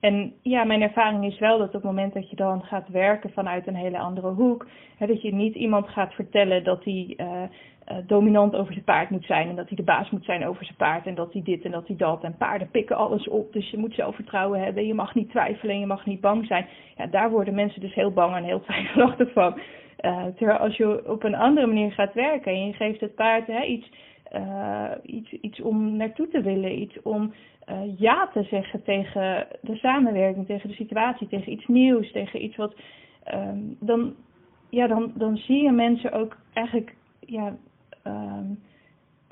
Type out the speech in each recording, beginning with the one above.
en ja, mijn ervaring is wel dat op het moment dat je dan gaat werken vanuit een hele andere hoek, hè, dat je niet iemand gaat vertellen dat hij uh, dominant over zijn paard moet zijn en dat hij de baas moet zijn over zijn paard en dat hij dit en dat hij dat en paarden pikken alles op, dus je moet zelfvertrouwen hebben, je mag niet twijfelen en je mag niet bang zijn. Ja, daar worden mensen dus heel bang en heel twijfelachtig van. Uh, terwijl als je op een andere manier gaat werken en je geeft het paard hè, iets, uh, iets, iets om naartoe te willen, iets om uh, ja te zeggen tegen de samenwerking, tegen de situatie, tegen iets nieuws, tegen iets wat. Um, dan, ja, dan, dan zie je mensen ook eigenlijk. Ja, um,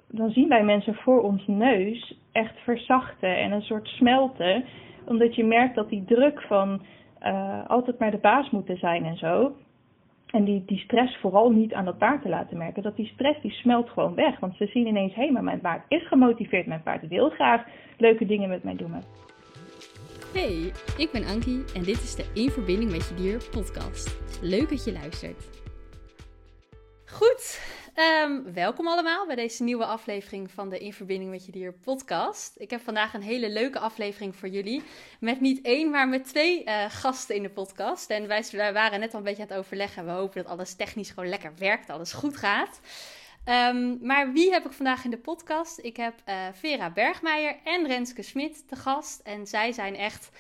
dan zien wij mensen voor ons neus echt verzachten en een soort smelten. Omdat je merkt dat die druk van uh, altijd maar de baas moeten zijn en zo. En die, die stress vooral niet aan dat paard te laten merken. Dat die stress die smelt gewoon weg. Want ze zien ineens, hé, maar mijn paard is gemotiveerd. Mijn paard wil graag leuke dingen met mij doen. Hey, ik ben Ankie en dit is de In Verbinding met Je Dier podcast. Leuk dat je luistert. Goed, Um, welkom allemaal bij deze nieuwe aflevering van de In Verbinding met Je Dier podcast. Ik heb vandaag een hele leuke aflevering voor jullie. Met niet één, maar met twee uh, gasten in de podcast. En wij, waren net al een beetje aan het overleggen. We hopen dat alles technisch gewoon lekker werkt, alles goed gaat. Um, maar wie heb ik vandaag in de podcast? Ik heb uh, Vera Bergmeijer en Renske Smit te gast. En zij zijn echt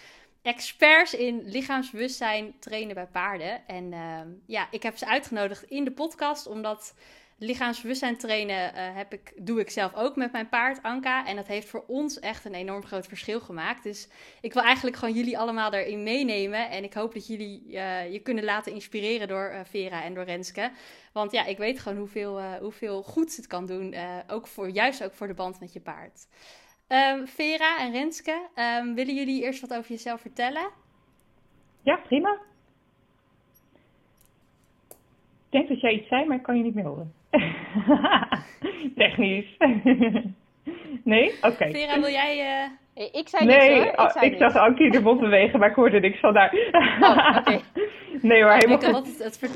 experts in lichaamsbewustzijn trainen bij paarden. En uh, ja, ik heb ze uitgenodigd in de podcast omdat lichaamsbewustzijn trainen uh, heb ik, doe ik zelf ook met mijn paard Anka. En dat heeft voor ons echt een enorm groot verschil gemaakt. Dus ik wil eigenlijk gewoon jullie allemaal erin meenemen. En ik hoop dat jullie uh, je kunnen laten inspireren door uh, Vera en door Renske. Want ja, ik weet gewoon hoeveel, hoeveel goeds het kan doen. ook voor, juist ook voor de band met je paard. Um, Vera en Renske, um, willen jullie eerst wat over jezelf vertellen? Ja, prima. Ik denk dat jij iets zei, maar ik kan je niet meer horen. Technisch. nee? Oké. Okay. Vera, wil jij... Uh... Ik zei nee, niks hoor. Ik, zei ik zag Ankie de mond bewegen, maar ik hoorde niks van daar. oh, okay. Nee hoor, helemaal goed. Dat, het, ver...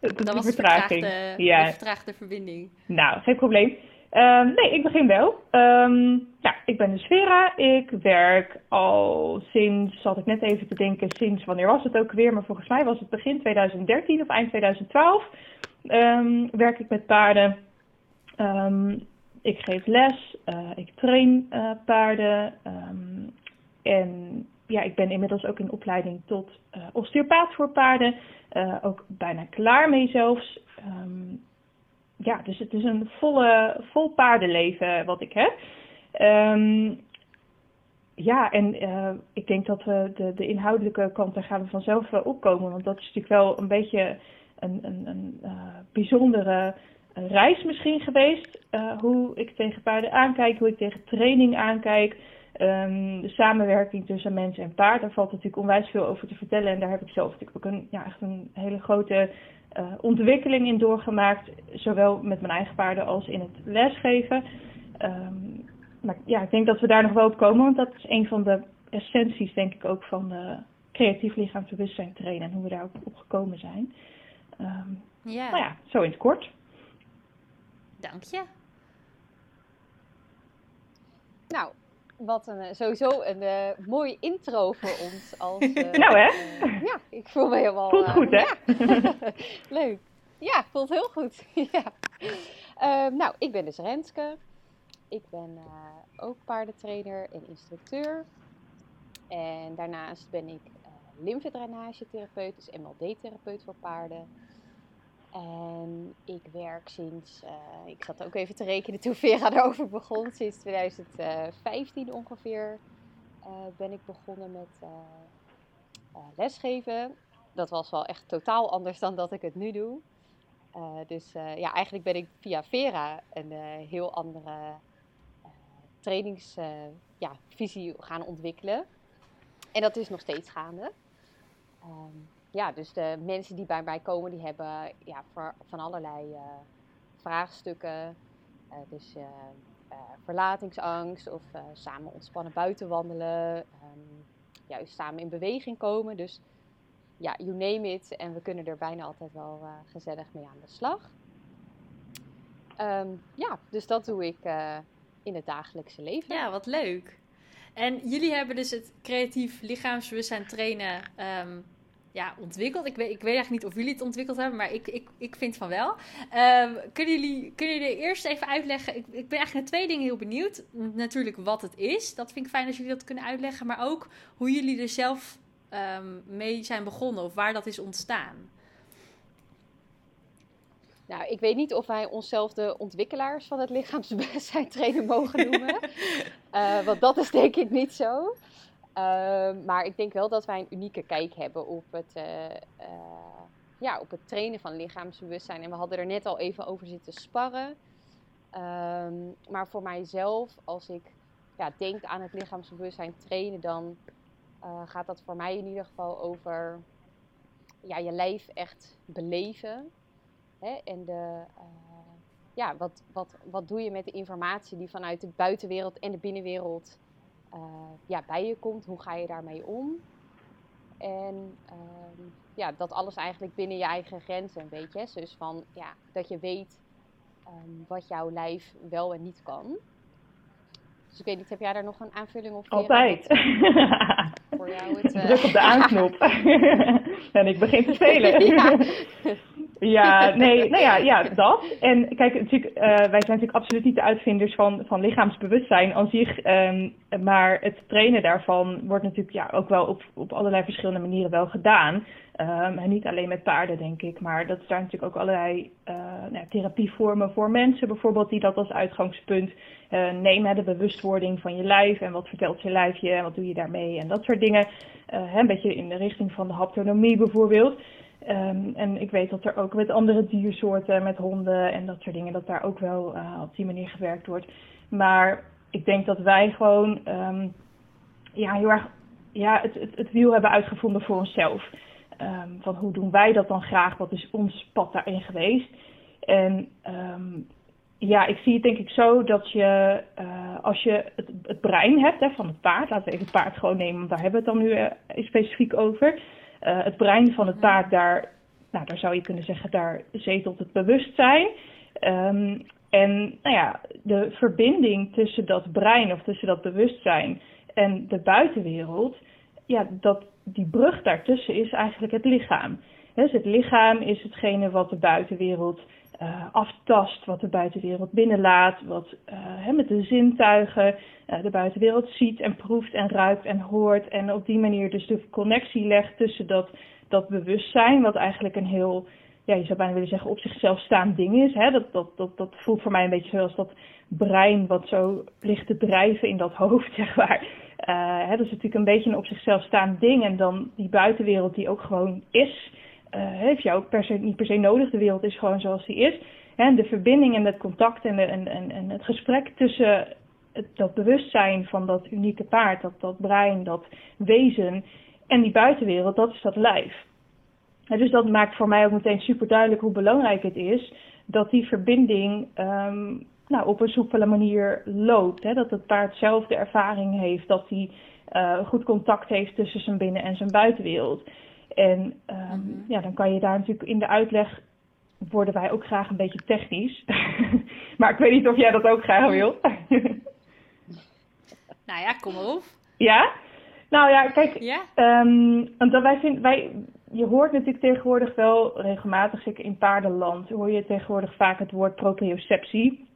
het, dat was vertraging. De, ja. de vertraagde verbinding. Nou, geen probleem. Um, nee, ik begin wel. Um, ja, ik ben dus Vera. Ik werk al sinds, zat ik net even te denken, sinds wanneer was het ook weer? Maar volgens mij was het begin 2013 of eind 2012 um, werk ik met paarden. Um, ik geef les, uh, ik train uh, paarden. Um, en ja, ik ben inmiddels ook in opleiding tot uh, osteopaat voor paarden. ook bijna klaar mee zelfs. ja, dus het is een volle, vol paardenleven wat ik heb. ja, en ik denk dat we de, de inhoudelijke kant, daar gaan vanzelf opkomen. Want dat is natuurlijk wel een beetje een, een, een uh, bijzondere reis misschien geweest. Uh, hoe ik tegen paarden aankijk, hoe ik tegen training aankijk. Um, de samenwerking tussen mens en paard, daar valt natuurlijk onwijs veel over te vertellen. En daar heb ik zelf natuurlijk ook een, ja, echt een hele grote uh, ontwikkeling in doorgemaakt. Zowel met mijn eigen paarden als in het lesgeven. Um, maar ja, ik denk dat we daar nog wel op komen. Want dat is een van de essenties, denk ik, ook van creatief lichaamsbewustzijn trainen. En hoe we daar ook op gekomen zijn. Um, ja. Nou ja, zo in het kort. Dank je. Nou, wat een, eh, sowieso een uh, mooie intro voor ons. Als, uh, nou hè? ja, ik voel me helemaal... Voelt goed hè? Ja. Leuk. Ja, voelt heel goed. ja. Uh, nou, ik ben dus Renske. Ik ben ook paardentrainer en instructeur. En daarnaast ben ik lymfedrainagetherapeut, dus MLD-therapeut voor paarden. En ik werk sinds, uh, ik zat ook even te rekenen toen Vera erover begon, sinds 2015 ongeveer uh, ben ik begonnen met uh, lesgeven. Dat was wel echt totaal anders dan dat ik het nu doe. dus ja, eigenlijk ben ik via Vera een heel andere trainingsvisie ja, gaan ontwikkelen. En dat is nog steeds gaande. Um, ja, dus de mensen die bij mij komen, die hebben ja, van allerlei uh, vraagstukken. Uh, dus uh, verlatingsangst of samen ontspannen buiten wandelen. Um, juist samen in beweging komen. Dus ja, you name it. En we kunnen er bijna altijd wel gezellig mee aan de slag. Um, ja, dus dat doe ik in het dagelijkse leven. Ja, wat leuk. En jullie hebben dus het creatief lichaamsbewustzijn trainen ehm, ja, ontwikkeld. Ik weet, ik weet eigenlijk niet of jullie het ontwikkeld hebben, maar ik, ik, ik vind van wel. Um, kunnen, jullie, kunnen jullie eerst even uitleggen? Ik, ik ben eigenlijk naar twee dingen heel benieuwd. Natuurlijk wat het is, dat vind ik fijn als jullie dat kunnen uitleggen. Maar ook hoe jullie er zelf um, mee zijn begonnen of waar dat is ontstaan. Nou, ik weet niet of wij onszelf de ontwikkelaars van het lichaamsbewustzijn trainen mogen noemen. uh, want dat is denk ik niet zo. Uh, maar ik denk wel dat wij een unieke kijk hebben op het, uh, ja, op het trainen van lichaamsbewustzijn. En we hadden er net al even over zitten sparren. Ehm, maar voor mijzelf, als ik ja, denk aan het lichaamsbewustzijn trainen, dan gaat dat voor mij in ieder geval over ja, je lijf echt beleven. Hè? En de, ja, wat, wat, wat doe je met de informatie die vanuit de buitenwereld en de binnenwereld uh, ja, bij je komt. Hoe ga je daarmee om? En uh, ja, dat alles eigenlijk binnen je eigen grenzen, weet je. Dus van, ja, dat je weet um, wat jouw lijf wel en niet kan. Dus ik weet niet, heb jij daar nog een aanvulling op? Altijd. voor jou het, uh... Druk op de aanknop. en ik begin te spelen. ja. Ja, nee, nou ja, ja, dat. En kijk, natuurlijk, uh, wij zijn natuurlijk absoluut niet de uitvinders van, van lichaamsbewustzijn aan zich. Um, maar het trainen daarvan wordt natuurlijk ja, ook wel op, op allerlei verschillende manieren wel gedaan. Um, en niet alleen met paarden, denk ik. Maar dat zijn natuurlijk ook allerlei uh, nou, therapievormen voor mensen, bijvoorbeeld, die dat als uitgangspunt uh, nemen. De bewustwording van je lijf en wat vertelt je lijfje en wat doe je daarmee en dat soort dingen. Een beetje in de richting van de haptonomie bijvoorbeeld. Um, en ik weet dat er ook met andere diersoorten, met honden en dat soort dingen, dat daar ook wel uh, op die manier gewerkt wordt. Maar ik denk dat wij gewoon um, ja, heel erg ja, het, het, het, wiel hebben uitgevonden voor onszelf. Um, van hoe doen wij dat dan graag? Wat is ons pad daarin geweest? En ja, ik zie het denk ik zo dat je, uh, als je het, het brein hebt hè, van het paard, laten we even het paard gewoon nemen, want daar hebben we het dan nu uh, specifiek over. Uh, het brein van het paard, daar, nou, daar zou je kunnen zeggen, daar zetelt het bewustzijn. Um, en nou ja, de verbinding tussen dat brein of tussen dat bewustzijn en de buitenwereld, ja, dat, die brug daartussen is eigenlijk het lichaam. Dus het lichaam is hetgene wat de buitenwereld uh, aftast, wat de buitenwereld binnenlaat, wat uh, met de zintuigen uh, de buitenwereld ziet en proeft en ruikt en hoort. En op die manier dus de connectie legt tussen dat, dat bewustzijn, wat eigenlijk een heel, ja, je zou bijna willen zeggen, op zichzelf staand ding is. Hè? Dat, dat, dat, dat voelt voor mij een beetje zoals dat brein wat zo ligt te drijven in dat hoofd, zeg maar. Hè, dat is natuurlijk een beetje een op zichzelf staand ding. En dan die buitenwereld die ook gewoon is heeft jou ook per se, niet per se nodig. De wereld is gewoon zoals die is. De verbinding en het contact en, en, het gesprek tussen dat bewustzijn van dat unieke paard, dat, dat brein, dat wezen en die buitenwereld, dat is dat lijf. En dus dat maakt voor mij ook meteen super duidelijk hoe belangrijk het is dat die verbinding um, nou, op een soepele manier loopt. Hè? Dat het paard zelf de ervaring heeft dat hij uh, goed contact heeft tussen zijn binnen- en zijn buitenwereld. En um, mm-hmm. ja, dan kan je daar natuurlijk in de uitleg worden wij ook graag een beetje technisch. maar ik weet niet of jij dat ook graag wil. nou ja, kom op. Ja? Nou ja, kijk? Um, want wij vinden, wij, je hoort natuurlijk tegenwoordig wel regelmatig, zeker in paardenland, hoor je tegenwoordig vaak het woord proprioceptie.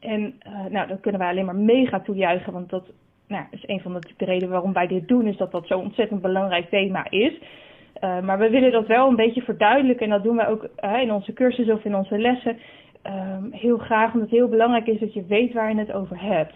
En uh, nou, dat kunnen wij alleen maar mega toejuichen, want dat nou, is een van de, de redenen waarom wij dit doen, is dat dat zo'n ontzettend belangrijk thema is. Uh, maar we willen dat wel een beetje verduidelijken en dat doen wij ook uh, in onze cursus of in onze lessen um, heel graag, omdat het heel belangrijk is dat je weet waar je het over hebt.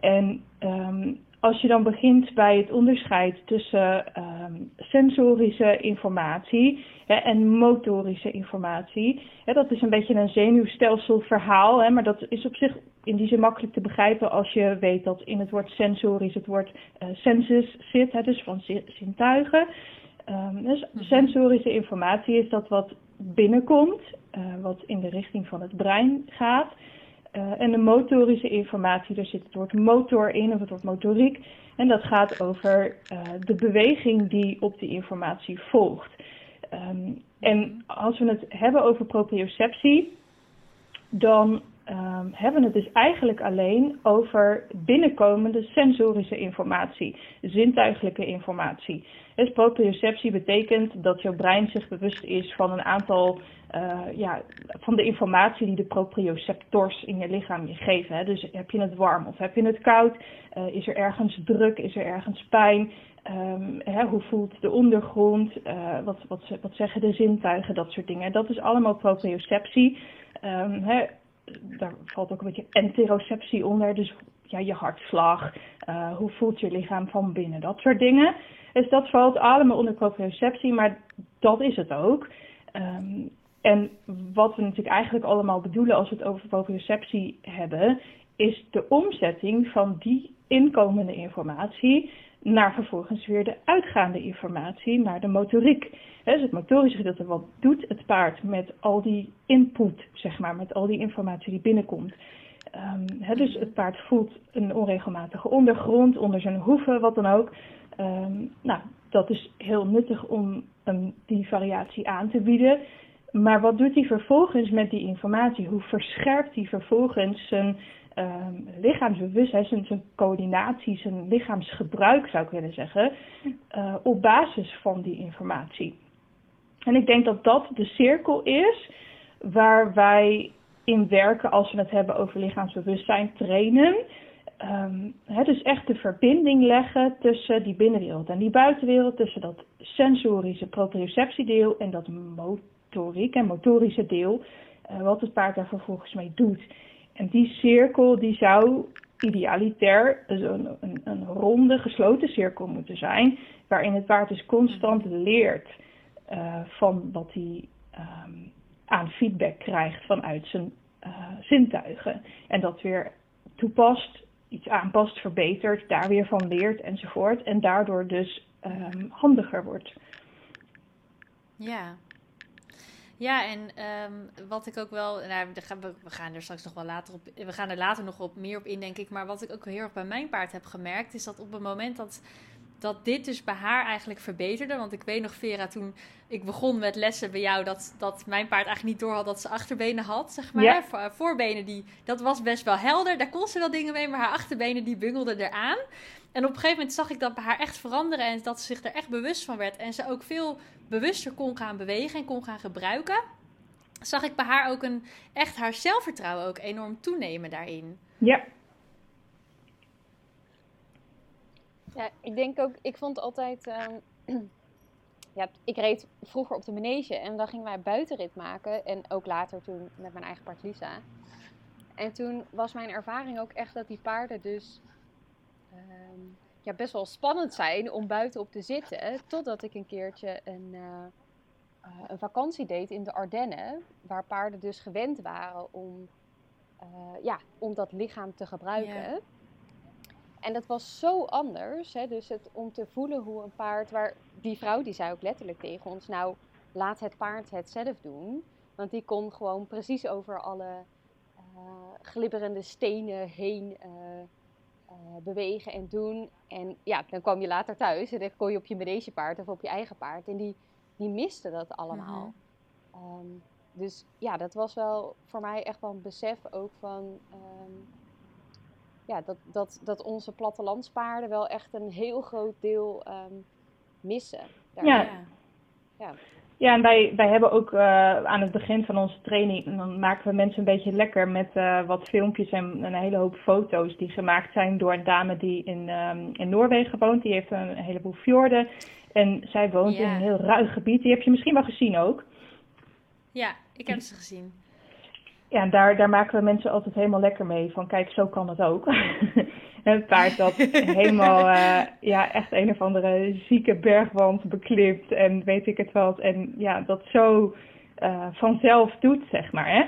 En um, als je dan begint bij het onderscheid tussen um, sensorische informatie hè, en motorische informatie, hè, dat is een beetje een zenuwstelselverhaal, hè, maar dat is op zich in die zin makkelijk te begrijpen als je weet dat in het woord sensorisch het woord uh, sensus zit, hè, dus van zintuigen. Um, dus mhm. sensorische informatie is dat wat binnenkomt, uh, wat in de richting van het brein gaat. Uh, en de motorische informatie, daar zit het woord motor in of het woord motoriek. En dat gaat over uh, de beweging die op die informatie volgt. Um, en als we het hebben over proprioceptie, dan um, hebben het dus eigenlijk alleen over binnenkomende sensorische informatie, zintuigelijke informatie. Dus proprioceptie betekent dat jouw brein zich bewust is van een aantal, uh, ja, van de informatie die de proprioceptors in je lichaam je geven. Hè. Dus heb je het warm of heb je het koud? Uh, is er ergens druk? Is er ergens pijn? Um, hè, hoe voelt de ondergrond? Uh, wat, wat, wat zeggen de zintuigen? Dat soort dingen. Dat is allemaal proprioceptie. Um, hè, daar valt ook een beetje enteroceptie onder. Dus ja, je hartslag, uh, hoe voelt je lichaam van binnen, dat soort dingen. Dus dat valt allemaal onder proprioceptie, maar dat is het ook. Um, en wat we natuurlijk eigenlijk allemaal bedoelen als we het over proprioceptie hebben, is de omzetting van die inkomende informatie naar vervolgens weer de uitgaande informatie, naar de motoriek. Dus het motorische gedeelte, wat doet het paard met al die input, zeg maar, met al die informatie die binnenkomt. Um, dus het paard voelt een onregelmatige ondergrond, onder zijn hoeven, wat dan ook. Um, nou, dat is heel nuttig om die variatie aan te bieden. Maar wat doet hij vervolgens met die informatie? Hoe verscherpt hij vervolgens zijn um, lichaamsbewustzijn, zijn, zijn coördinatie, zijn lichaamsgebruik zou ik willen zeggen, uh, op basis van die informatie. En ik denk dat dat de cirkel is waar wij in werken als we het hebben over lichaamsbewustzijn trainen. Um, he, dus echt de verbinding leggen tussen die binnenwereld en die buitenwereld, tussen dat sensorische proprioceptiedeel en dat motoriek en motorische deel, uh, wat het paard daar vervolgens mee doet. En die cirkel die zou idealitair dus een, een, een, ronde gesloten cirkel moeten zijn, waarin het paard dus constant leert uh, van wat hij um, aan feedback krijgt vanuit zijn uh, zintuigen. En dat weer toepast, iets aanpast, verbetert, daar weer van leert enzovoort. En daardoor dus um, handiger wordt. Ja, ja, en um, wat ik ook wel, nou, we gaan er straks nog wel later op, we gaan er later nog op meer op in, denk ik. Maar wat ik ook heel erg bij mijn paard heb gemerkt, is dat op het moment dat, dat dit dus bij haar eigenlijk verbeterde. Want ik weet nog, Vera, toen ik begon met lessen bij jou, dat, dat mijn paard eigenlijk niet door had dat ze achterbenen had, zeg maar. Ja. Voorbenen, die, dat was best wel helder, daar kon ze wel dingen mee, maar haar achterbenen die bungelden eraan. En op een gegeven moment zag ik dat bij haar echt veranderen en dat ze zich er echt bewust van werd. En ze ook veel bewuster kon gaan bewegen en kon gaan gebruiken. Zag ik bij haar ook een, echt haar zelfvertrouwen ook enorm toenemen daarin. Ja. Ja, ik denk ook, ik vond altijd. Uh, ja, ik reed vroeger op de manege en dan gingen wij buitenrit maken. En ook later toen met mijn eigen paard Lisa. En toen was mijn ervaring ook echt dat die paarden dus Ehm, ja, best wel spannend zijn om buiten op te zitten. Totdat ik een keertje een, uh, uh, een vakantie deed in de Ardennen. Waar paarden dus gewend waren om, uh, ja, om dat lichaam te gebruiken. Yeah. En dat was zo anders. Hè? Dus het, om te voelen hoe een paard... Waar, die vrouw die zei ook letterlijk tegen ons... Nou, laat het paard het zelf doen. Want die kon gewoon precies over alle glibberende stenen heen uh, bewegen en doen. En ja, dan kwam je later thuis en dan kon je op je manegepaard of op je eigen paard. En die, die miste dat allemaal. Mm -hmm. um, dus ja, dat was wel voor mij echt wel een besef ook van... Um, ja, dat, dat, dat onze plattelandspaarden wel echt een heel groot deel um, missen. Daar, ja. ja. Ja, en wij, wij hebben ook uh, aan het begin van onze training, dan maken we mensen een beetje lekker met uh, wat filmpjes en een hele hoop foto's die gemaakt zijn door een dame die in, um, in Noorwegen woont. Die heeft een heleboel fjorden en zij woont in een heel ruig gebied. Die heb je misschien wel gezien ook. Ja, ik heb ze gezien. Ja, en daar, daar maken we mensen altijd helemaal lekker mee. Van kijk, zo kan het ook. een paard dat helemaal, uh, ja, echt een of andere zieke bergwand beklimt en weet ik het wat. En ja, dat zo uh, vanzelf doet, zeg maar. Hè?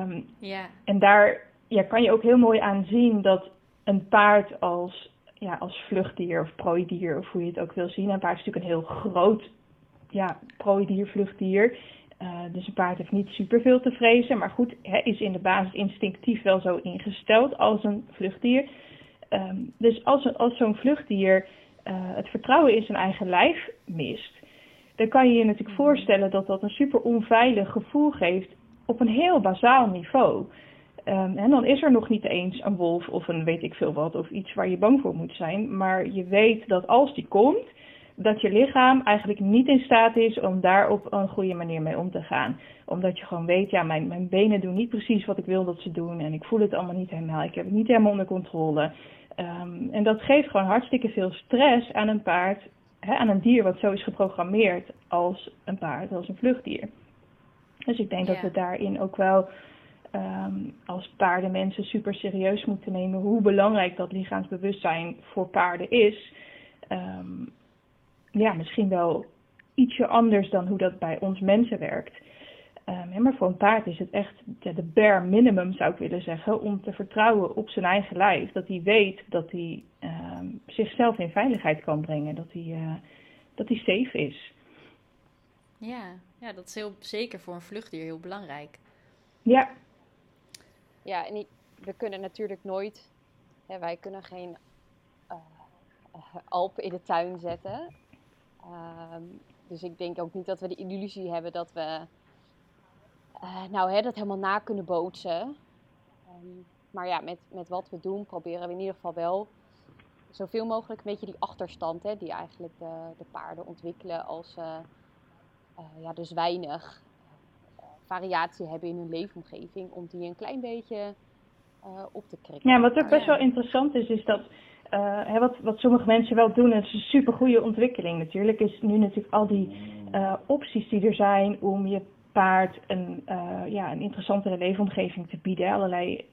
Um, ja. En daar ja, kan je ook heel mooi aan zien dat een paard als, ja, als vluchtdier of prooidier, of hoe je het ook wil zien. Een paard is natuurlijk een heel groot ja, prooidier, vluchtdier. Uh, dus een paard heeft niet superveel te vrezen, maar goed, hè, is in de basis instinctief wel zo ingesteld als een vluchtdier. Um, dus als, als zo'n vluchtdier uh, het vertrouwen in zijn eigen lijf mist, dan kan je je natuurlijk voorstellen dat dat een super onveilig gevoel geeft op een heel bazaal niveau. Um, en dan is er nog niet eens een wolf of een weet ik veel wat of iets waar je bang voor moet zijn. Maar je weet dat als die komt, dat je lichaam eigenlijk niet in staat is om daar op een goede manier mee om te gaan. Omdat je gewoon weet, ja, mijn, mijn benen doen niet precies wat ik wil dat ze doen. En ik voel het allemaal niet helemaal. Ik heb het niet helemaal onder controle. Um, en dat geeft gewoon hartstikke veel stress aan een paard, hè, aan een dier wat zo is geprogrammeerd als een paard, als een vluchtdier. Dus ik denk dat we daarin ook wel um, als paardenmensen super serieus moeten nemen hoe belangrijk dat lichaamsbewustzijn voor paarden is. Um, ja, misschien wel ietsje anders dan hoe dat bij ons mensen werkt. Um, maar voor een paard is het echt de bare minimum, zou ik willen zeggen, om te vertrouwen op zijn eigen lijf. Dat hij weet dat hij um, zichzelf in veiligheid kan brengen, dat hij, uh, dat hij safe is. Ja, ja, dat is heel zeker voor een vluchtdier heel belangrijk. Ja. Ja, en we kunnen natuurlijk nooit, hè, wij kunnen geen uh, Alpen in de tuin zetten. Um, dus ik denk ook niet dat we de illusie hebben dat we uh, nou, hè, dat helemaal na kunnen bootsen. Um, maar ja, met, met wat we doen proberen we in ieder geval wel zoveel mogelijk een beetje die achterstand hè, die eigenlijk de, de paarden ontwikkelen als ze uh, ja, dus weinig variatie hebben in hun leefomgeving, om die een klein beetje op te krikken. Ja, wat ook best wel interessant is, is dat hè, wat, wat sommige mensen wel doen, en het is een super goede ontwikkeling natuurlijk, is nu natuurlijk al die uh, opties die er zijn om je paard een, uh, ja, een interessantere leefomgeving te bieden. Allerlei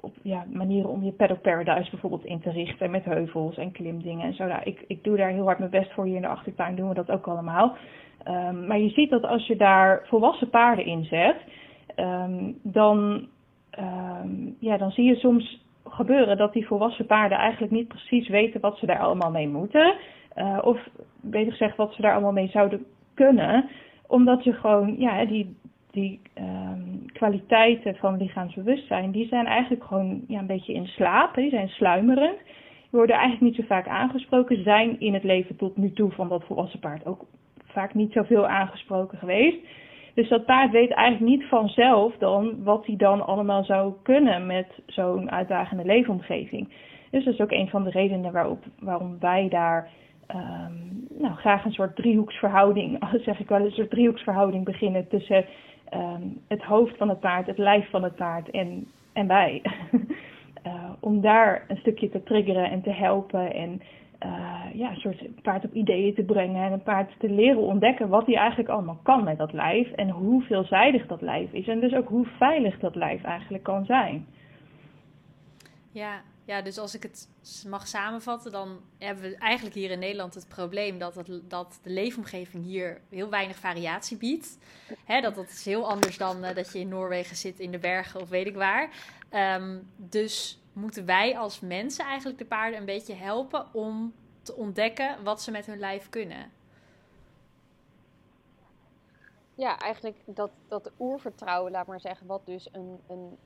op, ja, manieren om je paddock paradise bijvoorbeeld in te richten met heuvels en klimdingen en zo. Nou, ik, ik doe daar heel hard mijn best voor hier in de achtertuin, doen we dat ook allemaal. Um, maar je ziet dat als je daar volwassen paarden in zet, um, dan, um, ja, dan zie je soms gebeuren dat die volwassen paarden eigenlijk niet precies weten wat ze daar allemaal mee moeten. Uh, of beter gezegd, wat ze daar allemaal mee zouden kunnen. Omdat ze gewoon, ja, die, die um, kwaliteiten van lichaamsbewustzijn, die zijn eigenlijk gewoon ja, een beetje in slaap. Die zijn sluimerend. Die worden eigenlijk niet zo vaak aangesproken. Zijn in het leven tot nu toe van dat volwassen paard ook vaak niet zoveel aangesproken geweest. Dus dat paard weet eigenlijk niet vanzelf dan wat hij dan allemaal zou kunnen met zo'n uitdagende leefomgeving. Dus dat is ook een van de redenen waarop, waarom wij daar um, nou, graag een soort driehoeksverhouding, zeg ik wel, een soort driehoeksverhouding beginnen tussen um, het hoofd van het paard, het lijf van het paard en, en wij. uh, om daar een stukje te triggeren en te helpen en uh, ja, een soort paard op ideeën te brengen en een paard te leren ontdekken wat hij eigenlijk allemaal kan met dat lijf en hoe veelzijdig dat lijf is en dus ook hoe veilig dat lijf eigenlijk kan zijn. Ja, ja, dus als ik het mag samenvatten, dan hebben we eigenlijk hier in Nederland het probleem dat, dat de leefomgeving hier heel weinig variatie biedt. Hè, dat, dat is heel anders dan uh, dat je in Noorwegen zit in de bergen of weet ik waar. Um, dus moeten wij als mensen eigenlijk de paarden een beetje helpen om te ontdekken wat ze met hun lijf kunnen. Ja, eigenlijk dat, dat oervertrouwen, laat maar zeggen, wat dus een, een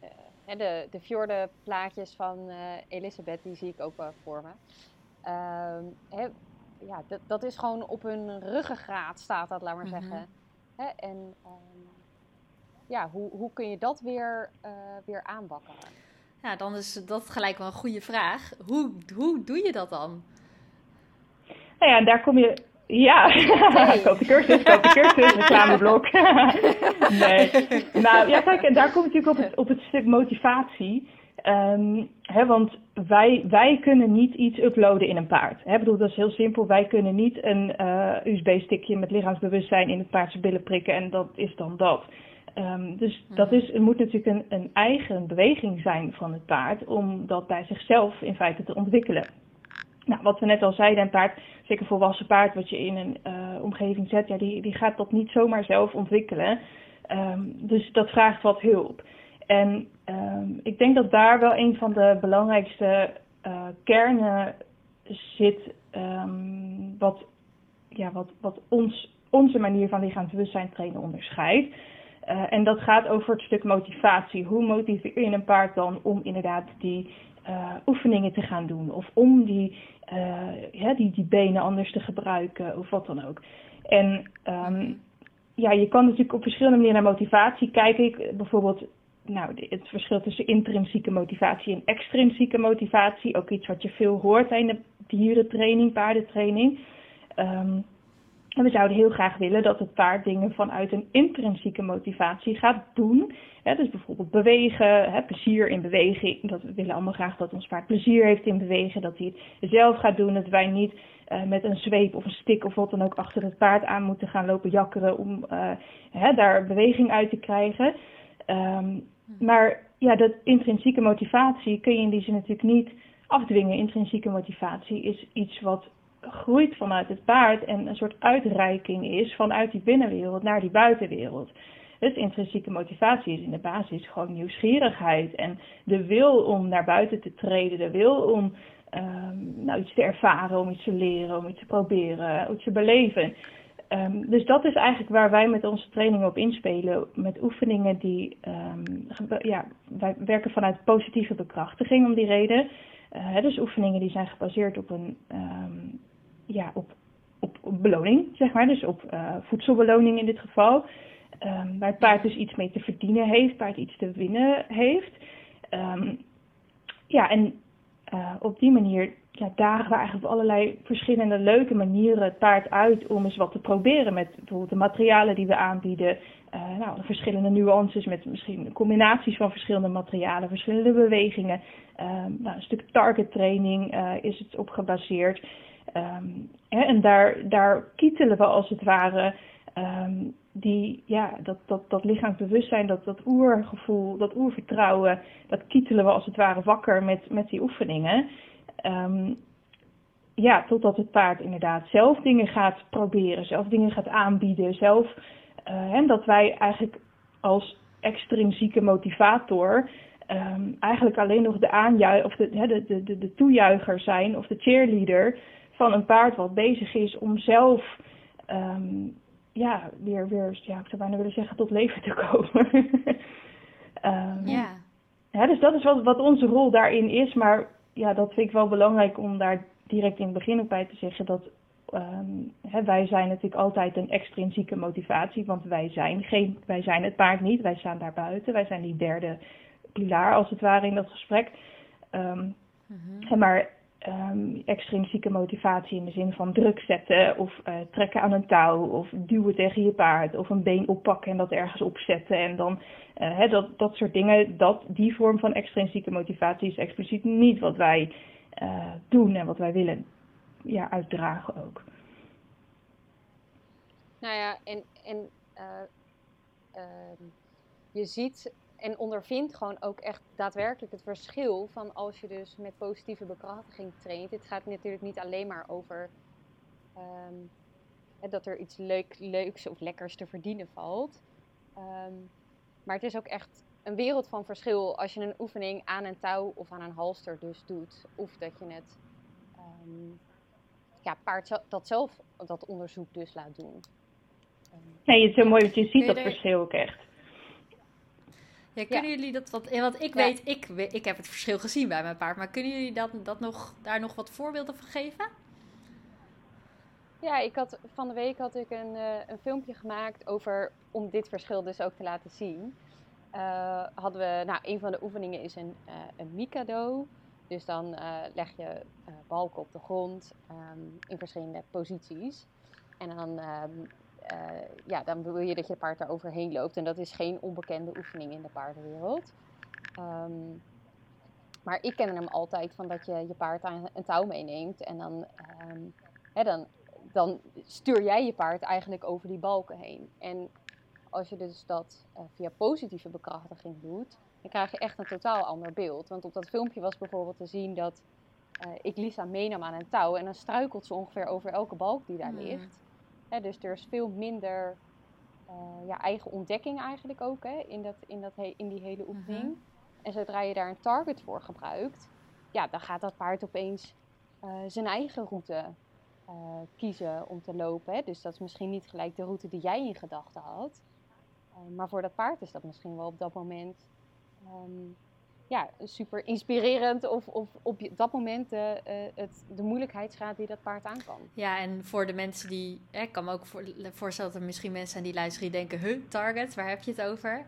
uh, de, de fjorde plaatjes van uh, Elisabeth, die zie ik ook wel voor me. Uh, ja, dat, dat is gewoon op hun ruggengraat staat dat, laat maar mm-hmm. zeggen. Hè, en um, ja, hoe, hoe kun je dat weer, uh, weer aanbakken? Ja, dan is dat gelijk wel een goede vraag. Hoe, hoe doe je dat dan? Nou ja, daar kom je. Ja, hey. koop de cursus, koop de cursus, reclameblok. nee. Nou ja, kijk, en daar komt natuurlijk op het, op het stuk motivatie. Um, hè, want wij, wij kunnen niet iets uploaden in een paard. Hè, bedoel, dat is heel simpel. Wij kunnen niet een uh, USB-stickje met lichaamsbewustzijn in het paard zijn billen prikken en dat is dan dat. Um, dus mm. dat is, het moet natuurlijk een, een eigen beweging zijn van het paard om dat bij zichzelf in feite te ontwikkelen. Nou, wat we net al zeiden, een paard, zeker een volwassen paard wat je in een uh, omgeving zet, ja, die, die gaat dat niet zomaar zelf ontwikkelen. Um, dus dat vraagt wat hulp. En um, ik denk dat daar wel een van de belangrijkste uh, kernen zit, wat, ja, wat, wat ons, onze manier van lichaamsbewustzijn trainen onderscheidt. Uh, en dat gaat over het stuk motivatie. Hoe motiveer je een paard dan om inderdaad die uh, oefeningen te gaan doen? Of om die, ja, die, die benen anders te gebruiken of wat dan ook. En um, ja, je kan natuurlijk op verschillende manieren naar motivatie kijken. Ik, bijvoorbeeld nou, het verschil tussen intrinsieke motivatie en extrinsieke motivatie. Ook iets wat je veel hoort in de dierentraining, paardentraining. Um, en we zouden heel graag willen dat het paard dingen vanuit een intrinsieke motivatie gaat doen. dus bijvoorbeeld bewegen, plezier in beweging. Dat we willen allemaal graag dat ons paard plezier heeft in bewegen. Dat hij het zelf gaat doen. Dat wij niet uh, met een zweep of een stick of wat dan ook achter het paard aan moeten gaan lopen jakkeren om uh, daar beweging uit te krijgen. Um, maar ja, dat intrinsieke motivatie kun je in die zin natuurlijk niet afdwingen. Intrinsieke motivatie is iets wat groeit vanuit het paard en een soort uitreiking is vanuit die binnenwereld naar die buitenwereld. Dus intrinsieke motivatie is in de basis gewoon nieuwsgierigheid en de wil om naar buiten te treden, de wil om um, nou, iets te ervaren, om iets te leren, om iets te proberen, iets te beleven. Um, dus dat is eigenlijk waar wij met onze training op inspelen. Met oefeningen die, um, ja, wij werken vanuit positieve bekrachtiging om die reden. Uh, dus oefeningen die zijn gebaseerd op een, um, ja, op, op, beloning, zeg maar. Dus op uh, voedselbeloning in dit geval. waar het paard dus iets mee te verdienen heeft, paard iets te winnen heeft. ja, en uh, op die manier ja, dagen we eigenlijk op allerlei verschillende leuke manieren het paard uit om eens wat te proberen met bijvoorbeeld de materialen die we aanbieden. Uh, nou, verschillende nuances met misschien combinaties van verschillende materialen, verschillende bewegingen. Uh, nou, een stuk target training uh, is het op gebaseerd. Um, hè, en daar, daar kietelen we als het ware um, die, ja, dat, dat, dat lichaamsbewustzijn, dat, dat oergevoel, dat oervertrouwen, dat kietelen we als het ware wakker met, met die oefeningen. Um, ja, totdat het paard inderdaad zelf dingen gaat proberen, zelf dingen gaat aanbieden, zelf. Uh, en dat wij eigenlijk als extrinsieke motivator um, eigenlijk alleen nog de aanjuich of de, de, de, de toejuicher zijn of de cheerleader van een paard wat bezig is om zelf um, ja, weer, weer, ja, ik zou bijna willen zeggen, tot leven te komen. um, ja. ja. Dus dat is wat, wat onze rol daarin is. Maar ja, dat vind ik wel belangrijk om daar direct in het begin ook bij te zeggen dat um, hè, wij zijn natuurlijk altijd een extrinsieke motivatie, want wij zijn, geen, wij zijn het paard niet, wij staan daar buiten, wij zijn die derde pilaar als het ware in dat gesprek. Um, mm-hmm. Maar um, extrinsieke motivatie in de zin van druk zetten of uh, trekken aan een touw of duwen tegen je paard of een been oppakken en dat ergens opzetten en dan hè, dat, dat soort dingen, dat, die vorm van extrinsieke motivatie is expliciet niet wat wij uh, doen en wat wij willen ja, uitdragen ook. Nou ja, en, en ehm, je ziet en ondervindt gewoon ook echt daadwerkelijk het verschil van als je dus met positieve bekrachtiging traint. Het gaat natuurlijk niet alleen maar over um, dat er iets leuk, leuks of lekkers te verdienen valt. Um, maar het is ook echt een wereld van verschil als je een oefening aan een touw of aan een halster dus doet. Of dat je het um, ja, paard dat zelf dat onderzoek dus laat doen. Nee, het is zo mooi dat je ziet dat verschil ook echt. Ja, kunnen jullie dat wat... Want ik weet, ik, ik heb het verschil gezien bij mijn paard. Maar kunnen jullie dat, dat nog, daar nog wat voorbeelden van geven? Ja, ik had, van de week had ik een, uh, een filmpje gemaakt over... Om dit verschil dus ook te laten zien. Uh, hadden we... Nou, een van de oefeningen is een, uh, een Mikado. Dus dan leg je balken op de grond um, in verschillende posities. En dan um, uh, ja, dan wil je dat je paard daar overheen loopt. En dat is geen onbekende oefening in de paardenwereld. Um, maar ik ken hem altijd van dat je je paard aan een touw meeneemt. En dan, um, hè, dan, dan stuur jij je paard eigenlijk over die balken heen. En als je dus dat uh, via positieve bekrachtiging doet, dan krijg je echt een totaal ander beeld. Want op dat filmpje was bijvoorbeeld te zien dat uh, ik Lisa meenam aan een touw. En dan struikelt ze ongeveer over elke balk die daar hmm. ligt dus er is veel minder uh, ja, eigen ontdekking eigenlijk ook hè, in, dat, in, dat in die hele oefening. Mhm. En zodra je daar een target voor gebruikt, ja, dan gaat dat paard opeens uh, zijn eigen route uh, kiezen om te lopen. Hè. Dus dat is misschien niet gelijk de route die jij in gedachten had. maar voor dat paard is dat misschien wel op dat moment um, ja, super inspirerend of, of op dat moment de, uh, het, de moeilijkheidsgraad die dat paard aan kan. Ja, en voor de mensen die, ik kan me ook voor, voorstellen dat er misschien mensen zijn die luisteren die denken, huh, target, waar heb je het over?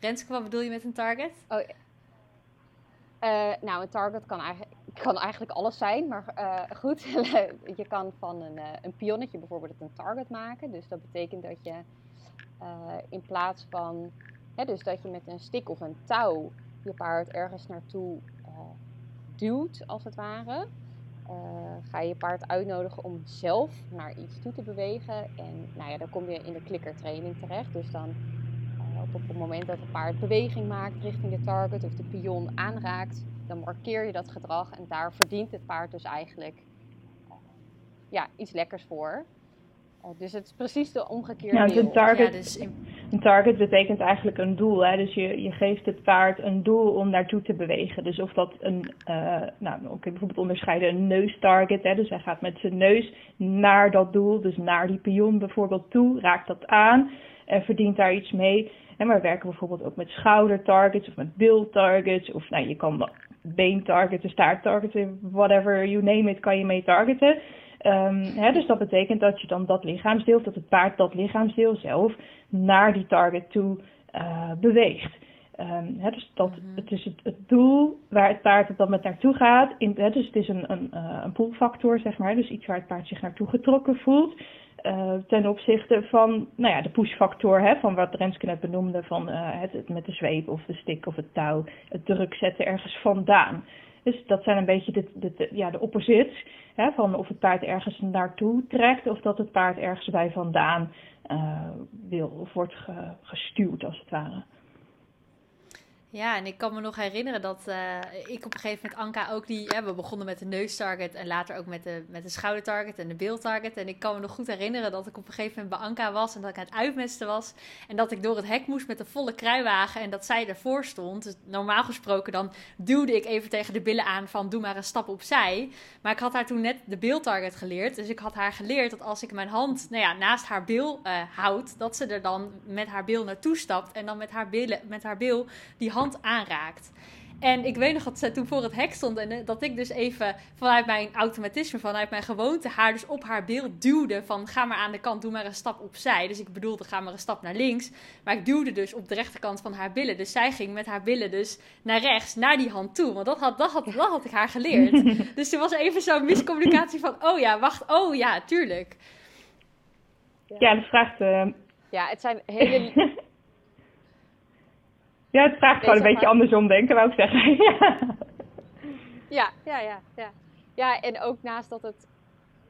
Renske, wat bedoel je met een target? Oh, uh, nou, een target kan eigenlijk, kan eigenlijk alles zijn, maar uh, goed, je kan van een, een pionnetje bijvoorbeeld een target maken. Dus dat betekent dat je in plaats van, hè, dus dat je met een stick of een touw je paard ergens naartoe duwt, als het ware, ga je je paard uitnodigen om zelf naar iets toe te bewegen. En nou ja, dan kom je in de klikkertraining terecht. Dus dan op het moment dat het paard beweging maakt richting de target of de pion aanraakt, dan markeer je dat gedrag en daar verdient het paard dus eigenlijk ja, iets lekkers voor. Uh, dus het is precies de omgekeerde ja, een target, ja, dus een target betekent eigenlijk een doel. Hè? Dus je, je geeft het paard een doel om naartoe te bewegen. Dus of dat een, uh, nou, je bijvoorbeeld onderscheiden een neustarget. Hè? Dus hij gaat met zijn neus naar dat doel, dus naar die pion bijvoorbeeld toe, raakt dat aan en verdient daar iets mee. En maar we werken bijvoorbeeld ook met schoudertargets of met biltargets. Of nou, je kan beentargeten, staarttargeten, whatever you name it, kan je mee targeten. Um, hè, dus dat betekent dat je dan dat lichaamsdeel, dat het paard dat lichaamsdeel zelf naar die target toe uh, beweegt. Um, hè, dus dat, mhm. het is het, het, doel waar het paard dan met naartoe gaat. In, hè, dus het is een, een, uh, een pullfactor, zeg maar. Dus iets waar het paard zich naartoe getrokken voelt. Uh, ten opzichte van nou ja, de pushfactor, hè, van wat Renske net benoemde, van uh, het, het, met de zweep of de stick of het touw, het druk zetten ergens vandaan. Dus dat zijn een beetje de, de, ja, de opposites, hè, van of het paard ergens naartoe trekt of dat het paard ergens bij vandaan uh, wil of wordt ge, gestuurd als het ware. Ja, en ik kan me nog herinneren dat uh, ik op een gegeven moment Anka ook die... We begonnen met de neustarget en later ook met de, met de schoudertarget en de beeldtarget. En ik kan me nog goed herinneren dat ik op een gegeven moment bij Anka was en dat ik aan het uitmesten was. En dat ik door het hek moest met een volle kruiwagen en dat zij ervoor stond. Dus normaal gesproken dan duwde ik even tegen de billen aan van doe maar een stap opzij. Maar ik had haar toen net de beeldtarget geleerd. Dus ik had haar geleerd dat als ik mijn hand nou ja, naast haar bil uh, houd, dat ze er dan met haar bil naartoe stapt. En dan met haar, billen, met haar bil die hand hand aanraakt. En ik weet nog dat ze toen voor het hek stond en eh, dat ik dus even vanuit mijn automatisme, vanuit mijn gewoonte, haar dus op haar beeld duwde van ga maar aan de kant, doe maar een stap opzij. Dus ik bedoelde ga maar een stap naar links. Maar ik duwde dus op de rechterkant van haar billen. Dus zij ging met haar billen dus naar rechts, naar die hand toe. Want dat had, dat had, dat had ik haar geleerd. dus er was even zo'n miscommunicatie van oh ja, wacht, oh ja, tuurlijk. Ja, dat vraagt... Uh... Ja, het zijn hele... Ja, het vraagt gewoon een beetje andersom denken, wou ik zeggen. ja, ja, ja, ja. Ja, en ook naast dat het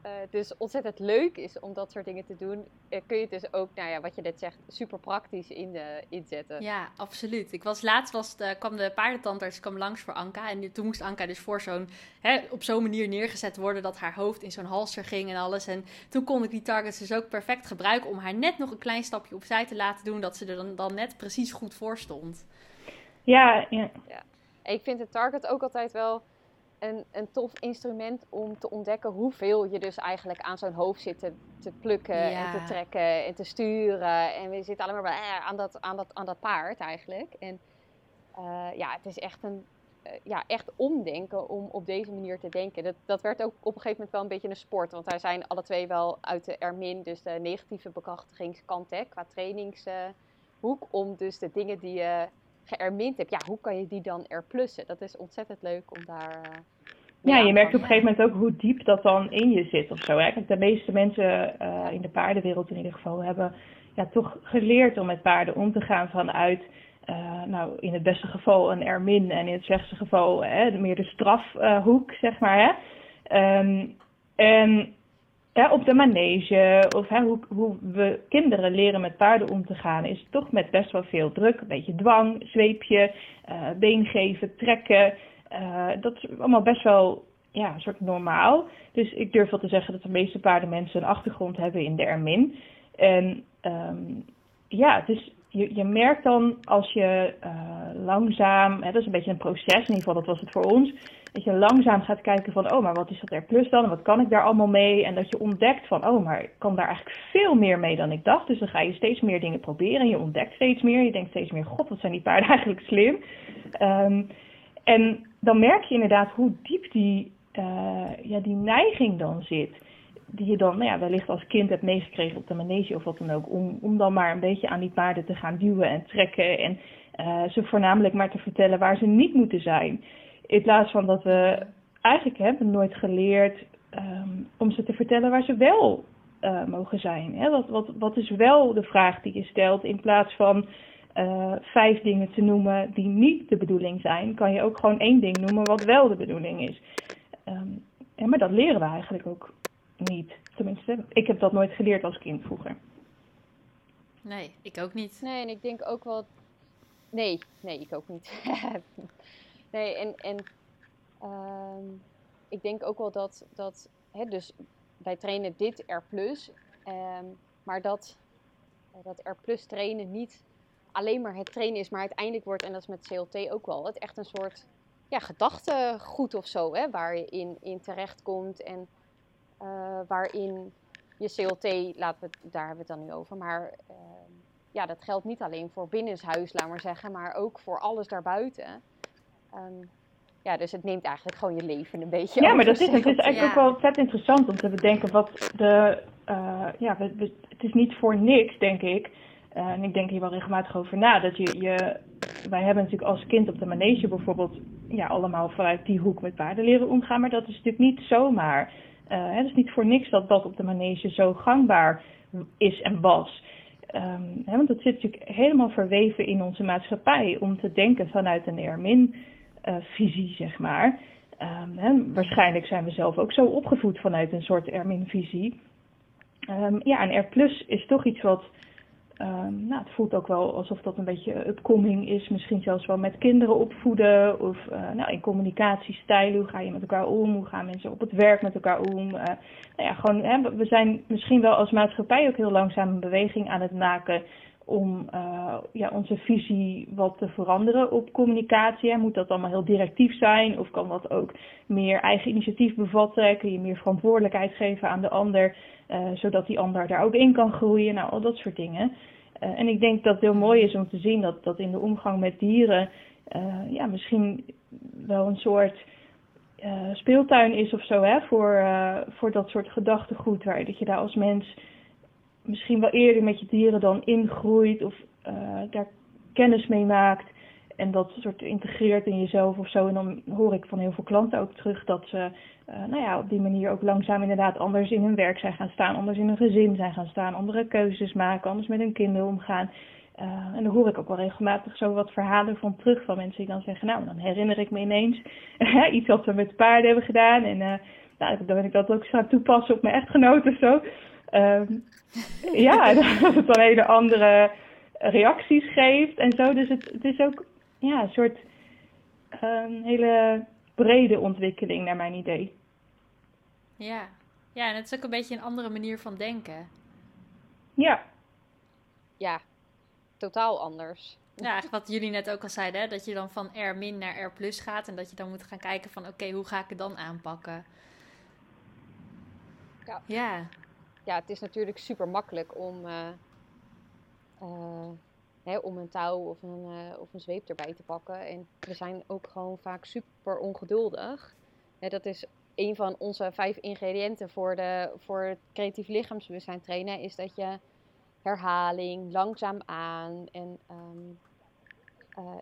uh, dus ontzettend leuk is om dat soort dingen te doen, uh, kun je het dus ook, nou ja, wat je net zegt, super praktisch in de, inzetten. Ja, absoluut. Ik was laatst, was de, kwam de paardentandarts kwam langs voor Anka. En toen moest Anka dus voor zo'n, op zo'n manier neergezet worden dat haar hoofd in zo'n halster ging en alles. En toen kon ik die targets dus ook perfect gebruiken om haar net nog een klein stapje opzij te laten doen, dat ze er dan, dan net precies goed voor stond. Ja, ja. ja. Ik vind de target ook altijd wel een, een tof instrument om te ontdekken hoeveel je dus eigenlijk aan zo'n hoofd zit te, te plukken en te trekken en te sturen. En we zitten maar bij, eh, aan, dat, aan, dat, aan dat paard eigenlijk. En uh, ja, het is echt een uh, ja, echt omdenken om op deze manier te denken. Dat, dat werd ook op een gegeven moment wel een beetje een sport. Want wij zijn alle twee wel uit de Ermin, dus de negatieve bekrachtigingskant hè, qua trainingshoek. om dus de dingen die je geërmint hebt, ja, hoe kan je die dan erplussen? Dat is ontzettend leuk om daar. Uh, ja, je merkt op een gegeven moment ook hoe diep dat dan in je zit of zo. Hè? Kijk, de meeste mensen uh, in de paardenwereld in ieder geval hebben ja, toch geleerd om met paarden om te gaan vanuit, uh, nou in het beste geval een ermin en in het slechtste geval hè, meer de strafhoek, zeg maar. Hè? Um, en op de manege of hè, hoe, hoe we kinderen leren met paarden om te gaan, is toch met best wel veel druk. Een beetje dwang, zweepje, uh, been geven, trekken. Uh, dat is allemaal best wel ja, een soort normaal. Dus ik durf wel te zeggen dat de meeste paardenmensen een achtergrond hebben in de ermin. En um, ja, dus je, je merkt dan als je uh, langzaam, hè, dat is een beetje een proces, in ieder geval dat was het voor ons dat je langzaam gaat kijken van, oh, maar wat is dat er plus dan? En wat kan ik daar allemaal mee? En dat je ontdekt van, oh, maar ik kan daar eigenlijk veel meer mee dan ik dacht. Dus dan ga je steeds meer dingen proberen en je ontdekt steeds meer. Je denkt steeds meer, god, wat zijn die paarden eigenlijk slim. Um, en dan merk je inderdaad hoe diep die, uh, ja, die neiging dan zit. die je dan nou ja, wellicht als kind hebt meegekregen op de manege of wat dan ook. Om, om dan maar een beetje aan die paarden te gaan duwen en trekken. En uh, ze voornamelijk maar te vertellen waar ze niet moeten zijn. In plaats van dat we eigenlijk hebben nooit geleerd um, om ze te vertellen waar ze wel uh, mogen zijn. Hè? Wat, wat, wat is wel de vraag die je stelt in plaats van uh, vijf dingen te noemen die niet de bedoeling zijn, kan je ook gewoon één ding noemen wat wel de bedoeling is. Um, ja, maar dat leren we eigenlijk ook niet. Tenminste, ik heb dat nooit geleerd als kind vroeger. Nee, ik ook niet. Nee, en ik denk ook wel. Nee, nee, ik ook niet. nee, en, en uh, ik denk ook wel dat. dat hè, dus wij trainen dit R, um, maar dat, dat R trainen niet alleen maar het trainen is, maar uiteindelijk wordt, en dat is met CLT ook wel, het echt een soort ja, gedachtegoed of zo, hè, waar je in, in terecht komt en uh, waarin je CLT, laten we, daar hebben we het dan nu over, maar uh, ja, dat geldt niet alleen voor binnenshuis, laat maar zeggen, maar ook voor alles daarbuiten. Um, ja, dus het neemt eigenlijk gewoon je leven een beetje Ja, maar dat is, het is eigenlijk ook wel vet interessant om te bedenken wat de... Uh, ja, we, we, het is niet voor niks, denk ik. Uh, en ik denk hier wel regelmatig over na. Dat je, je, wij hebben natuurlijk als kind op de manege bijvoorbeeld... Ja, allemaal vanuit die hoek met paarden leren omgaan. Maar dat is natuurlijk niet zomaar. Uh, het is niet voor niks dat dat op de manege zo gangbaar is en was. Um, hè, want dat zit natuurlijk helemaal verweven in onze maatschappij. Om te denken vanuit een Ermin visie, zeg maar. Um, hè, waarschijnlijk zijn we zelf ook zo opgevoed vanuit een soort Ermin-visie. Um, ja, en R is toch iets wat. Um, nou, het voelt ook wel alsof dat een beetje upcoming is. Misschien zelfs wel met kinderen opvoeden. Of uh, nou, in communicatiestijlen. Hoe ga je met elkaar om? Hoe gaan mensen op het werk met elkaar om? Uh, nou ja, gewoon, hè, we zijn misschien wel als maatschappij ook heel langzaam een beweging aan het maken om uh, ja, onze visie wat te veranderen op communicatie. Moet dat allemaal heel directief zijn of kan dat ook meer eigen initiatief bevatten? Kun je meer verantwoordelijkheid geven aan de ander, uh, zodat die ander daar ook in kan groeien? Nou, al dat soort dingen. Uh, en ik denk dat het heel mooi is om te zien dat, dat in de omgang met dieren ja, misschien wel een soort speeltuin is of zo hè, voor, voor dat soort gedachtegoed, waar dat je daar als mens misschien wel eerder met je dieren dan ingroeit of uh, daar kennis mee maakt en dat soort integreert in jezelf of zo. En dan hoor ik van heel veel klanten ook terug dat ze uh, nou ja, op die manier ook langzaam inderdaad anders in hun werk zijn gaan staan, anders in hun gezin zijn gaan staan, andere keuzes maken, anders met hun kinderen omgaan. Uh, en dan hoor ik ook wel regelmatig zo wat verhalen van terug van mensen die dan zeggen, nou dan herinner ik me ineens iets wat we met paarden hebben gedaan en uh, nou, dan ben ik dat ook gaan toepassen op mijn echtgenoot of zo. Um, ja, dat het dan hele andere reacties geeft en zo. Dus het, het is ook ja, een soort um, hele brede ontwikkeling naar mijn idee. Ja. ja, en het is ook een beetje een andere manier van denken. Ja. Ja, totaal anders. Ja, wat jullie net ook al zeiden, hè? dat je dan van R min naar R plus gaat en dat je dan moet gaan kijken van oké, okay, hoe ga ik het dan aanpakken? Ja. ja ja, het is natuurlijk super makkelijk om, uh, uh, hè, om een touw of een, uh, of een zweep erbij te pakken. En we zijn ook gewoon vaak super ongeduldig. Dat is een van onze vijf ingrediënten voor, de, voor het creatief lichaamsbewustzijn trainen. Is dat je herhaling, langzaam aan en... Um,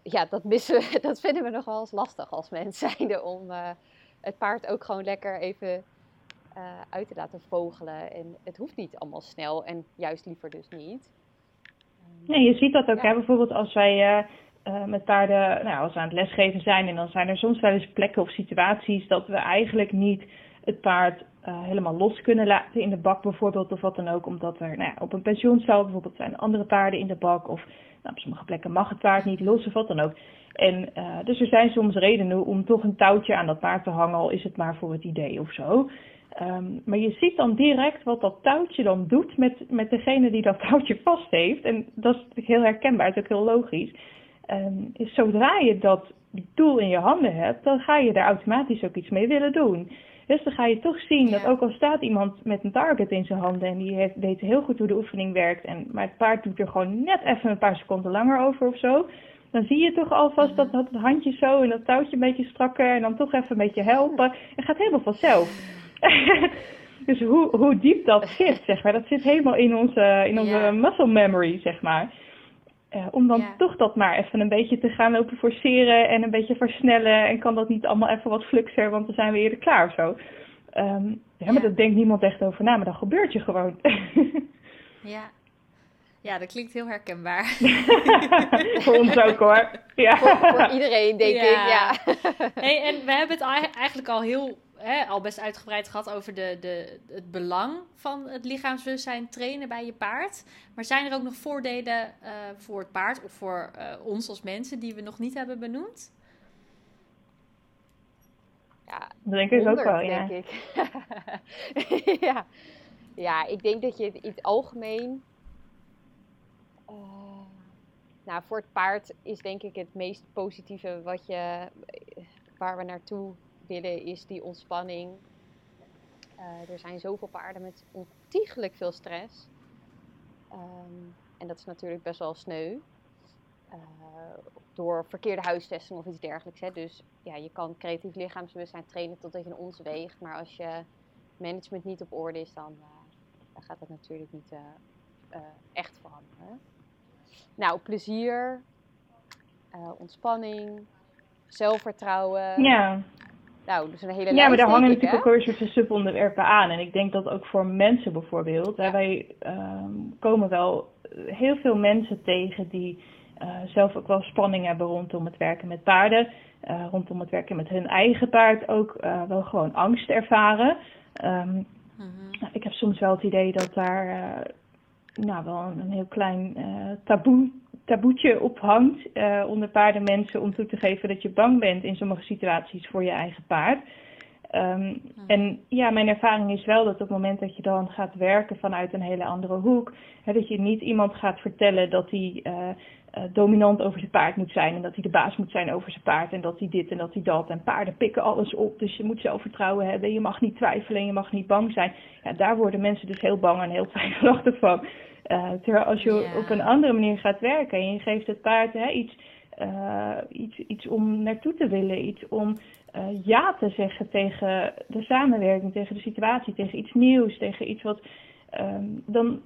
ja, dat, missen we, dat vinden we nog wel eens lastig als mensen zijnde om het paard ook gewoon lekker even uh, uit te laten vogelen. En het hoeft niet allemaal snel en juist liever dus niet. Nee, je ziet dat ook. Hè? Bijvoorbeeld als wij uh, met paarden, nou, als we aan het lesgeven zijn en dan zijn er soms wel eens plekken of situaties dat we eigenlijk niet het paard uh, helemaal los kunnen laten in de bak bijvoorbeeld of wat dan ook. Omdat er nou ja, op een pensioenstal bijvoorbeeld zijn andere paarden in de bak of nou, op sommige plekken mag het paard niet los of wat dan ook. En uh, dus er zijn soms redenen om toch een touwtje aan dat paard te hangen, al is het maar voor het idee of zo. Um, maar je ziet dan direct wat dat touwtje dan doet met, met degene die dat touwtje vast heeft. En dat is natuurlijk heel herkenbaar, het is ook heel logisch. Um, is zodra je dat tool in je handen hebt, dan ga je daar automatisch ook iets mee willen doen. Dus dan ga je toch zien dat ook al staat iemand met een target in zijn handen en die heeft, weet heel goed hoe de oefening werkt, en, maar het paard doet er gewoon net even een paar seconden langer over of zo. Dan zie je toch alvast dat, dat het handje zo en dat touwtje een beetje strakker en dan toch even een beetje helpen. Het gaat helemaal vanzelf. Dus hoe, hoe diep dat zit, zeg maar, dat zit helemaal in onze, in onze muscle memory, zeg maar. Uh, om dan toch dat maar even een beetje te gaan lopen forceren en een beetje versnellen. En kan dat niet allemaal even wat fluxer, want dan zijn we eerder klaar of zo. Um, ja, maar dat denkt niemand echt over na, maar dat gebeurt je gewoon. ja. Ja, dat klinkt heel herkenbaar. voor ons ook hoor. Ja. Voor, iedereen, denk ik. Ja. hey, en we hebben het eigenlijk al heel hè, al best uitgebreid gehad over de, de, het belang van het lichaamsbewustzijn trainen bij je paard. Maar zijn er ook nog voordelen uh, voor het paard of voor uh, ons als mensen die we nog niet hebben benoemd? Ja, dat denk ik ook wel, ja. Denk ik. ja. ja, ik denk dat je het in het algemeen. Uh, nou, voor het paard is denk ik het meest positieve wat je, waar we naartoe is die ontspanning. Uh, er zijn zoveel paarden met ontiegelijk veel stress. Um, en dat is natuurlijk best wel sneu. Uh, door verkeerde huistesting of iets dergelijks. Hè. Dus ja, je kan creatief lichaamsbewustzijn trainen totdat je een ons weegt. Maar als je management niet op orde is, dan, uh, dan gaat dat natuurlijk niet echt veranderen. Nou, plezier, ontspanning, zelfvertrouwen. Ja. Nou, dus een hele Ja, maar daar hangen natuurlijk ook soort subonderwerpen aan. En ik denk dat ook voor mensen bijvoorbeeld. Hè, wij um, komen wel heel veel mensen tegen die uh, zelf ook wel spanning hebben rondom het werken met paarden. Uh, rondom het werken met hun eigen paard ook uh, wel gewoon angst ervaren. Um, mm-hmm. Ik heb soms wel het idee dat daar nou, wel een, een heel klein taboe, taboetje op hangt onder paardenmensen om toe te geven dat je bang bent in sommige situaties voor je eigen paard. Um, En ja, mijn ervaring is wel dat op het moment dat je dan gaat werken vanuit een hele andere hoek, hè, dat je niet iemand gaat vertellen dat hij uh, uh, dominant over zijn paard moet zijn en dat hij de baas moet zijn over zijn paard en dat hij dit en dat hij dat. En paarden pikken alles op, dus je moet zelfvertrouwen hebben, je mag niet twijfelen en je mag niet bang zijn. Ja, daar worden mensen dus heel bang en heel twijfelachtig van. Uh, terwijl als je op een andere manier gaat werken en je geeft het paard hè, iets, uh, iets, iets om naartoe te willen, iets om uh, ja te zeggen tegen de samenwerking, tegen de situatie, tegen iets nieuws, tegen iets wat. Um, dan,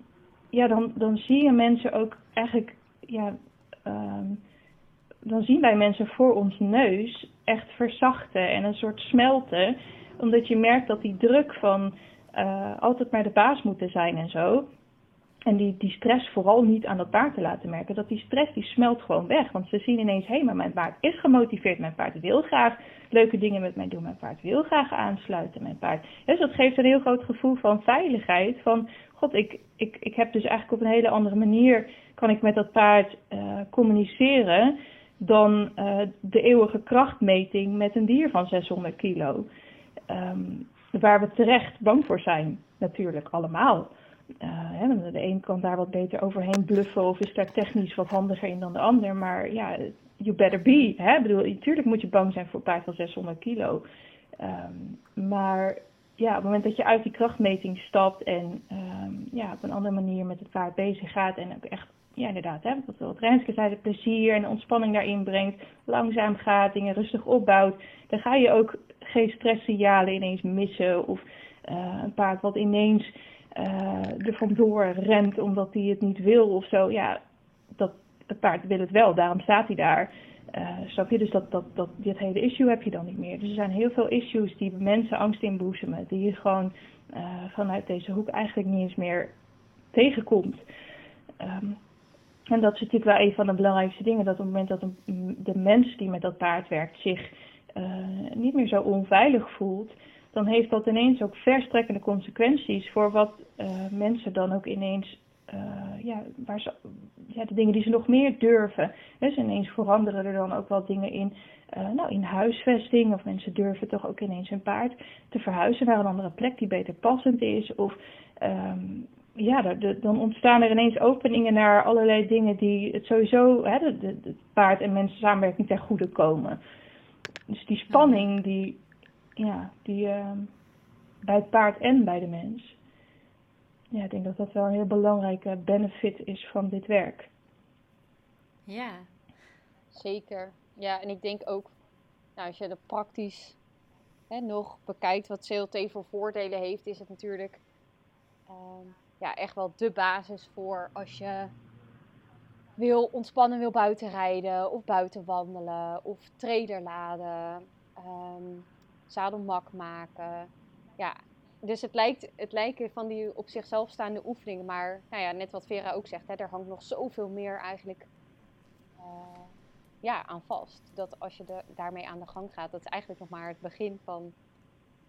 ja, dan, dan zie je mensen ook eigenlijk ja, um, dan zien wij mensen voor ons neus echt verzachten en een soort smelten. Omdat je merkt dat die druk van uh, altijd maar de baas moeten zijn en zo. En die, die stress vooral niet aan dat paard te laten merken. Dat die stress die smelt gewoon weg. Want ze zien ineens, hé, maar mijn paard is gemotiveerd. Mijn paard wil graag leuke dingen met mij doen. Mijn paard wil graag aansluiten. Mijn paard. Dus dat geeft een heel groot gevoel van veiligheid. Van, god, ik, ik, ik heb dus eigenlijk op een hele andere manier kan ik met dat paard uh, communiceren dan uh, de eeuwige krachtmeting met een dier van 600 kilo. Um, waar we terecht bang voor zijn, natuurlijk allemaal. Uh, hè, de een kan daar wat beter overheen bluffen of is daar technisch wat handiger in dan de ander. Maar ja, you better be. Hè? Ik bedoel, natuurlijk moet je bang zijn voor een paard van 600 kilo. Um, maar ja, op het moment dat je uit die krachtmeting stapt en um, ja, op een andere manier met het paard bezig gaat en echt ja, inderdaad, hè, wat, wat Renske zei, de plezier en de ontspanning daarin brengt, langzaam gaat, dingen rustig opbouwt, dan ga je ook geen stresssignalen ineens missen of uh, een paard wat ineens uh, er vandoor rent omdat hij het niet wil of zo. Ja, dat, het paard wil het wel, daarom staat hij daar. Uh, snap je? Dus dat, dat, dat, dit hele issue heb je dan niet meer. Dus er zijn heel veel issues die mensen angst inboezemen, die je gewoon uh, vanuit deze hoek eigenlijk niet eens meer tegenkomt. Um, en dat is natuurlijk wel een van de belangrijkste dingen, dat op het moment dat de mens die met dat paard werkt zich niet meer zo onveilig voelt, dan heeft dat ineens ook verstrekkende consequenties voor wat uh, mensen dan ook ineens, uh, ja, waar ze, ja, de dingen die ze nog meer durven. Dus ineens veranderen er dan ook wel dingen in, nou, in huisvesting, of mensen durven toch ook ineens hun paard te verhuizen naar een andere plek die beter passend is, of um, ja, dan ontstaan er ineens openingen naar allerlei dingen die het sowieso, de paard en mensen samenwerking ten goede komen. Dus die spanning die, ja, die uh, bij het paard en bij de mens. Ja, ik denk dat dat wel een heel belangrijke benefit is van dit werk. Ja, zeker. Ja, en ik denk ook, nou, als je er praktisch hè, nog bekijkt wat CLT voor voordelen heeft, is het natuurlijk ehm, ja, echt wel de basis voor als je wil ontspannen, wil buiten rijden of buiten wandelen of trailer laden, um, zadelmak maken. Ja, dus het lijkt, het lijken van die op zichzelf staande oefeningen, maar nou ja, net wat Vera ook zegt, hè, er hangt nog zoveel meer eigenlijk uh, ja, aan vast. Dat als je daarmee aan de gang gaat, dat is eigenlijk nog maar het begin van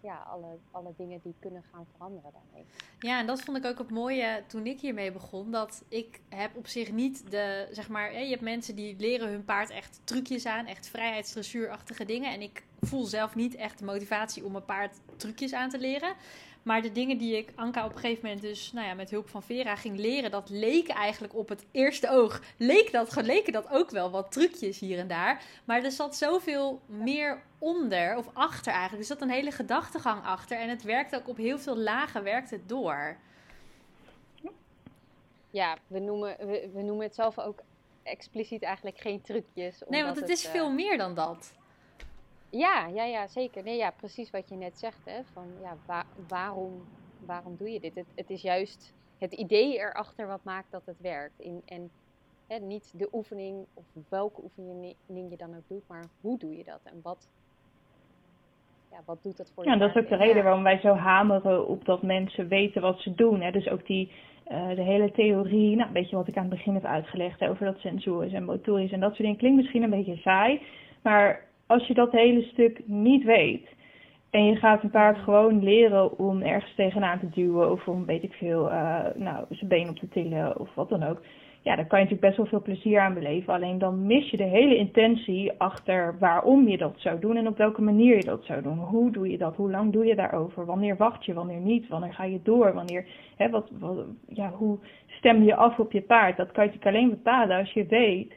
ja, alle, alle dingen die kunnen gaan veranderen daarmee. Ja, en dat vond ik ook het mooie toen ik hiermee begon. Dat ik heb op zich niet de, zeg maar, je hebt mensen die leren hun paard echt trucjes aan, echt vrijheidsdressuurachtige dingen. En ik voel zelf niet echt de motivatie om mijn paard trucjes aan te leren. Maar de dingen die ik Anka op een gegeven moment dus nou ja, met hulp van Vera ging leren, dat leken eigenlijk op het eerste oog. Leek dat, leken dat ook wel wat trucjes hier en daar. Maar er zat zoveel meer onder of achter eigenlijk. Er zat een hele gedachtegang achter. En het werkte ook op heel veel lagen, werkt het door. Ja, we noemen, we, we noemen het zelf ook expliciet eigenlijk geen trucjes. Nee, want het, is veel eh, meer dan dat. Ja, ja, ja, zeker. Nee, ja, precies wat je net zegt. Hè? Van, ja, waarom, waarom doe je dit? Het, het is juist het idee erachter wat maakt dat het werkt. In, en hè, niet de oefening of welke oefening je dan ook doet, maar hoe doe je dat en wat, ja, wat doet dat voor je? Ja, dat is ook de reden waarom wij zo hameren op dat mensen weten wat ze doen. Hè? Dus ook die, uh, de hele theorie, nou, weet je wat ik aan het begin heb uitgelegd over dat sensorisch en motorisch en dat soort dingen, klinkt misschien een beetje saai, maar als je dat hele stuk niet weet en je gaat een paard gewoon leren om ergens tegenaan te duwen of om weet ik veel, uh, nou, zijn been op te tillen of wat dan ook. Ja, dan kan je natuurlijk best wel veel plezier aan beleven. Alleen dan mis je de hele intentie achter waarom je dat zou doen en op welke manier je dat zou doen. Hoe doe je dat? Hoe lang doe je daarover? Wanneer wacht je? Wanneer niet? Wanneer ga je door? Wanneer, hè, wat, wat, ja, hoe stem je af op je paard? Dat kan je natuurlijk alleen bepalen als je weet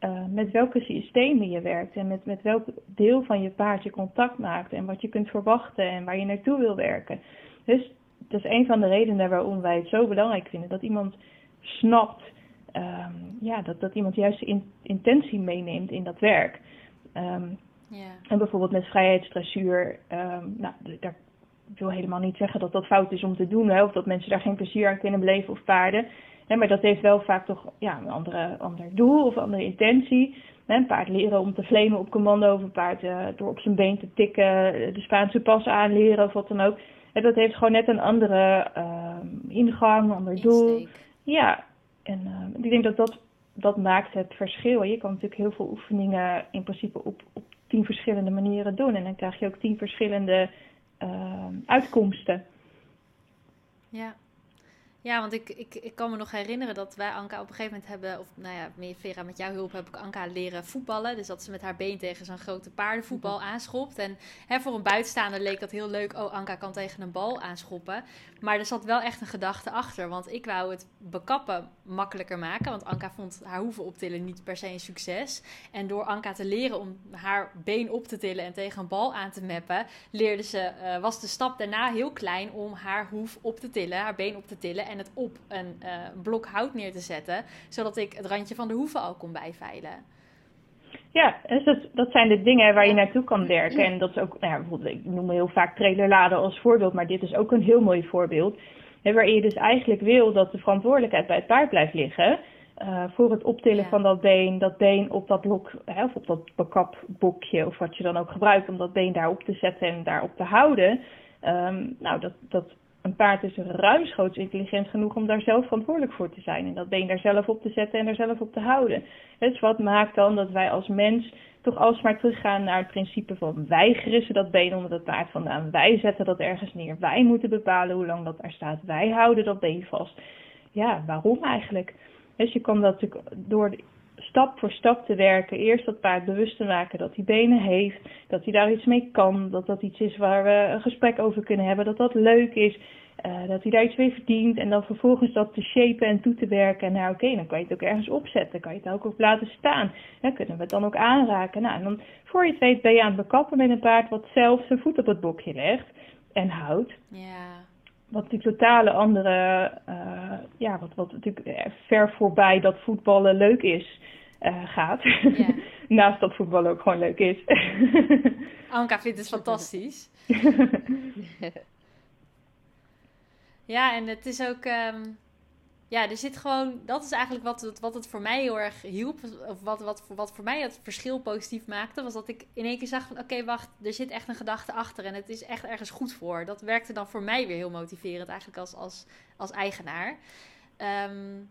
uh, met welke systemen je werkt en met, met welk deel van je paard je contact maakt en wat je kunt verwachten en waar je naartoe wil werken. Dus dat is een van de redenen waarom wij het zo belangrijk vinden dat iemand snapt, um, ja, dat, dat iemand juist de intentie meeneemt in dat werk. Um, En bijvoorbeeld met vrijheidsdressuur, um, nou, daar wil helemaal niet zeggen dat dat fout is om te doen, hè, of dat mensen daar geen plezier aan kunnen beleven of paarden maar dat heeft wel vaak toch ja, een andere, ander doel of een andere intentie. een paard leren om te flamen op commando of een paard uh, door op zijn been te tikken, eh, de Spaanse pas aanleren of wat dan ook. En dat heeft gewoon net een andere uh, ingang, een ander doel. Ja, en uh, ik denk dat, dat dat maakt het verschil. Je kan natuurlijk heel veel oefeningen in principe op, op tien verschillende manieren doen. En dan krijg je ook tien verschillende uitkomsten. Ja, ja, want ik, ik, ik kan me nog herinneren dat wij Anka op een gegeven moment hebben, of nou ja, Vera, met jouw hulp heb ik Anka leren voetballen. Dus dat ze met haar been tegen zo'n grote paardenvoetbal mhm. aanschopt. En hè, voor een buitenstaander leek dat heel leuk. Oh, Anka kan tegen een bal aanschoppen. Maar er zat wel echt een gedachte achter. Want ik wou het bekappen makkelijker maken. Want Anka vond haar hoeven optillen niet per se een succes. En door Anka te leren om haar been op te tillen en tegen een bal aan te mappen, leerde ze, uh, was de stap daarna heel klein om haar hoef op te tillen, haar been op te tillen en het op een uh, blok hout neer te zetten, zodat ik het randje van de hoeven al kon bijveilen. Ja, dus dat, dat zijn de dingen waar je naartoe kan werken. En dat is ook, nou ja, bijvoorbeeld, ik noem heel vaak trailerladen als voorbeeld, maar dit is ook een heel mooi voorbeeld. Hè, waarin je dus eigenlijk wil dat de verantwoordelijkheid bij het paard blijft liggen. Uh, voor het optillen van dat been, dat been op dat blok, hè, of op dat bekapbokje, of wat je dan ook gebruikt om dat been daarop te zetten en daarop te houden. Um, nou, dat, dat een paard is ruimschoots intelligent genoeg om daar zelf verantwoordelijk voor te zijn. En dat been daar zelf op te zetten en daar zelf op te houden. Dus wat maakt dan dat wij als mens toch alsmaar teruggaan naar het principe van wij grissen dat been onder het paard vandaan. Wij zetten dat ergens neer. Wij moeten bepalen hoe lang dat daar staat. Wij houden dat been vast. Ja, waarom eigenlijk? Dus je kan dat natuurlijk door stap voor stap te werken. Eerst dat paard bewust te maken dat hij benen heeft, dat hij daar iets mee kan, dat dat iets is waar we een gesprek over kunnen hebben, dat dat leuk is, uh, dat hij daar iets mee verdient en dan vervolgens dat te shapen en toe te werken. En nou oké, dan kan je het ook ergens opzetten, kan je het ook op laten staan. Dan kunnen we het dan ook aanraken. Nou, en dan voor je het weet ben je aan het bekappen met een paard wat zelf zijn voet op het bokje legt en houdt. Ja. Wat natuurlijk totale andere, uh, ja, wat, wat natuurlijk ver voorbij dat voetballen leuk is. gaat. Naast dat voetbal ook gewoon leuk is. Anka vindt het fantastisch. ja, en het is ook. Ehm, ja, er zit gewoon. Dat is eigenlijk wat wat het voor mij heel erg hielp. Of wat, wat, wat voor mij het verschil positief maakte. Was dat ik in één keer zag van: oké, wacht, er zit echt een gedachte achter. En het is echt ergens goed voor. Dat werkte dan voor mij weer heel motiverend, eigenlijk als, als, als eigenaar. Um,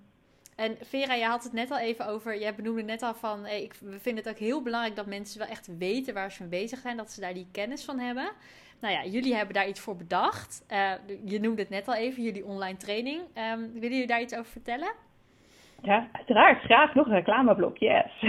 en Vera, je had het net al even over. Jij benoemde net al van. Ik, we vinden het ook heel belangrijk dat mensen wel echt weten waar ze mee bezig zijn. Dat ze daar die kennis van hebben. Nou ja, jullie hebben daar iets voor bedacht. Uh, je noemde het net al even, jullie online training. Um, willen jullie daar iets over vertellen? Ja, uiteraard. Graag nog een reclameblok, yes.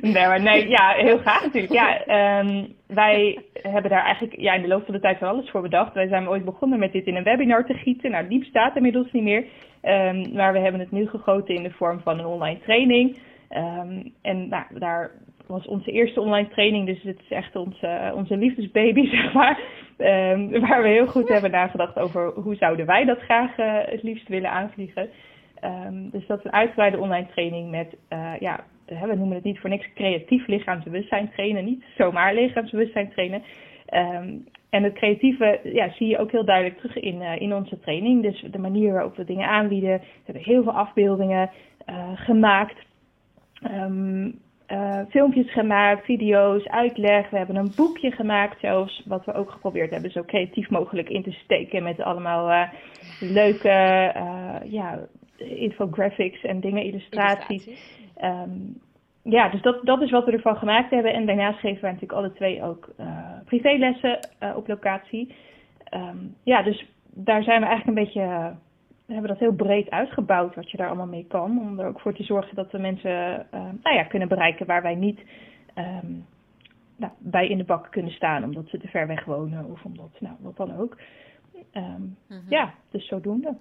nee, maar nee, ja, heel graag natuurlijk. Ja, um, wij hebben daar eigenlijk ja, in de loop van de tijd van alles voor bedacht. Wij zijn ooit begonnen met dit in een webinar te gieten. Nou, die bestaat inmiddels niet meer. Um, maar we hebben het nu gegoten in de vorm van een online training. Um, en nou, daar was onze eerste online training, dus het is echt onze, onze liefdesbaby, zeg maar. Um, waar we heel goed hebben nagedacht over hoe zouden wij dat graag uh, het liefst willen aanvliegen. Um, dus dat is een uitgebreide online training met, uh, ja, we noemen het niet voor niks creatief lichaamsbewustzijn trainen, niet zomaar lichaamsbewustzijn trainen. Um, en het creatieve ja, zie je ook heel duidelijk terug in, uh, in onze training. Dus de manier waarop we dingen aanbieden. We hebben heel veel afbeeldingen gemaakt. Um, uh, filmpjes gemaakt, video's, uitleg. We hebben een boekje gemaakt zelfs, wat we ook geprobeerd hebben zo creatief mogelijk in te steken met allemaal uh, leuke uh, ja, infographics en dingen, illustraties. Um, ja, dus dat, dat is wat we ervan gemaakt hebben. En daarnaast geven wij natuurlijk alle twee ook privélessen op locatie. Um, ja, dus daar zijn we eigenlijk een beetje we hebben dat heel breed uitgebouwd wat je daar allemaal mee kan. Om er ook voor te zorgen dat we mensen uh, nou ja, kunnen bereiken waar wij niet um, nou, bij in de bak kunnen staan. Omdat ze te ver weg wonen of omdat, nou, wat dan ook. Um, mm-hmm. Ja, dus zodoende.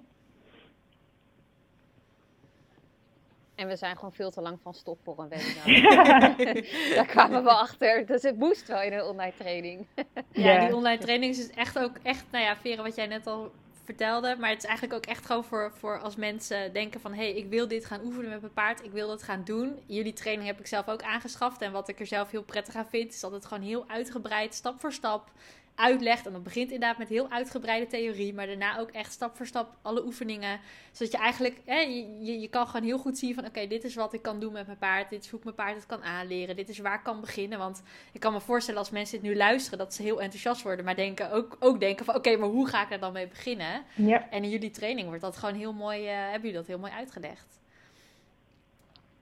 En we zijn gewoon veel te lang van stop voor een webinar. Daar kwamen we achter. Dus het moest wel in een online training. ja, die online training is echt ook echt, nou ja, Vera, wat jij net al vertelde. Maar het is eigenlijk ook echt gewoon voor, voor als mensen denken van... hé, hey, ik wil dit gaan oefenen met mijn paard. Ik wil dat gaan doen. Jullie training heb ik zelf ook aangeschaft. En wat ik er zelf heel prettig aan vind... is dat het gewoon heel uitgebreid, stap voor stap uitlegt. En dat begint inderdaad met heel uitgebreide theorie, maar daarna ook echt stap voor stap alle oefeningen. Zodat je eigenlijk, hè, je, je kan gewoon heel goed zien van oké, dit is wat ik kan doen met mijn paard. Dit is hoe ik mijn paard het kan aanleren. Dit is waar ik kan beginnen. Want ik kan me voorstellen als mensen dit nu luisteren, dat ze heel enthousiast worden. Maar denken, ook, ook denken van oké, maar hoe ga ik er dan mee beginnen? Ja. En in jullie training wordt dat gewoon heel mooi, uh, hebben jullie dat heel mooi uitgelegd.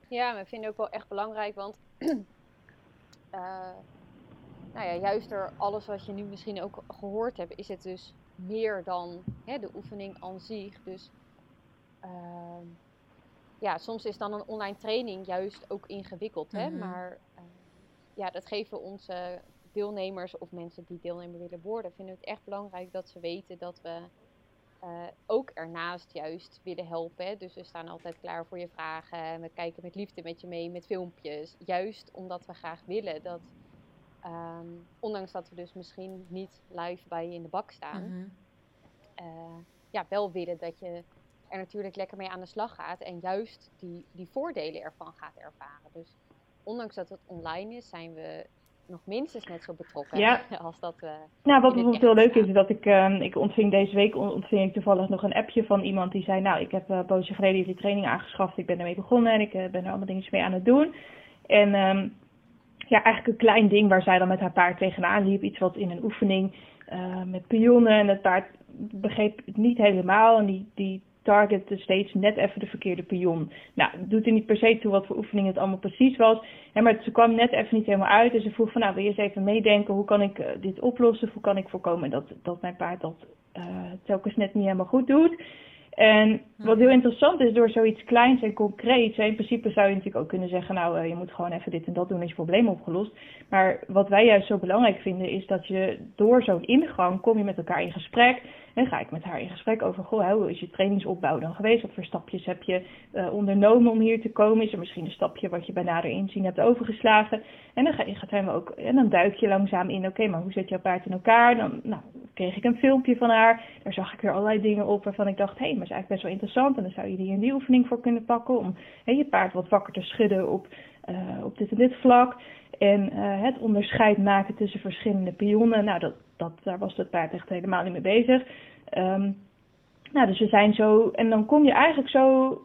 Ja, we vinden ook wel echt belangrijk, want uh, nou ja, juist door alles wat je nu misschien ook gehoord hebt, is het dus meer dan hè, de oefening aan zich. Dus uh, ja, soms is dan een online training juist ook ingewikkeld. Hè? Mm-hmm. Maar uh, ja, dat geven onze deelnemers of mensen die deelnemer willen worden, vinden het echt belangrijk dat ze weten dat we uh, ook ernaast juist willen helpen. Hè? Dus we staan altijd klaar voor je vragen. We kijken met liefde met je mee met filmpjes. Juist omdat we graag willen dat Um, ondanks dat we dus misschien niet live bij je in de bak staan, mm -hmm. ja, wel willen dat je er natuurlijk lekker mee aan de slag gaat en juist die, die voordelen ervan gaat ervaren. Dus ondanks dat het online is, zijn we nog minstens net zo betrokken ja. als dat we. Nou, wat bijvoorbeeld heel leuk is, is dat ik, uh, ik ontving deze week ontving ik toevallig nog een appje van iemand die zei: Nou, ik heb uh, poosje geleden die training aangeschaft, ik ben ermee begonnen en ik uh, ben er allemaal dingen mee aan het doen. En um, ja, eigenlijk een klein ding waar zij dan met haar paard tegenaan liep. Iets wat in een oefening uh, met pionnen. En het paard begreep het niet helemaal. En die, die targette steeds net even de verkeerde pion. Nou, doet er niet per se toe wat voor oefening het allemaal precies was. Hè, maar ze kwam net even niet helemaal uit. En ze vroeg van, nou, wil je eens even meedenken? Hoe kan ik uh, dit oplossen? Hoe kan ik voorkomen dat, dat mijn paard dat uh, telkens net niet helemaal goed doet? En wat heel interessant is, door zoiets kleins en concreets, in principe zou je natuurlijk ook kunnen zeggen, nou, uh, je moet gewoon even dit en dat doen, is je probleem opgelost. Maar wat wij juist zo belangrijk vinden, is dat je door zo'n ingang kom je met elkaar in gesprek. En ga ik met haar in gesprek over, goh, hoe is je trainingsopbouw dan geweest? Wat voor stapjes heb je uh, ondernomen om hier te komen? Is er misschien een stapje wat je bij nader inzien hebt overgeslagen? En dan, ga je, gaat hem ook, en dan duik je langzaam in, oké, okay, maar hoe zet jouw paard in elkaar? Dan nou, kreeg ik een filmpje van haar. Daar zag ik weer allerlei dingen op waarvan ik dacht, hé, hey, maar is eigenlijk best wel interessant. En dan zou je die in die oefening voor kunnen pakken om je paard wat wakker te schudden op, uh, op dit en dit vlak. En uh, het onderscheid maken tussen verschillende pionnen. Nou, dat, dat, daar was het paard echt helemaal niet mee bezig. Um, nou, dus we zijn zo, en dan kom je eigenlijk zo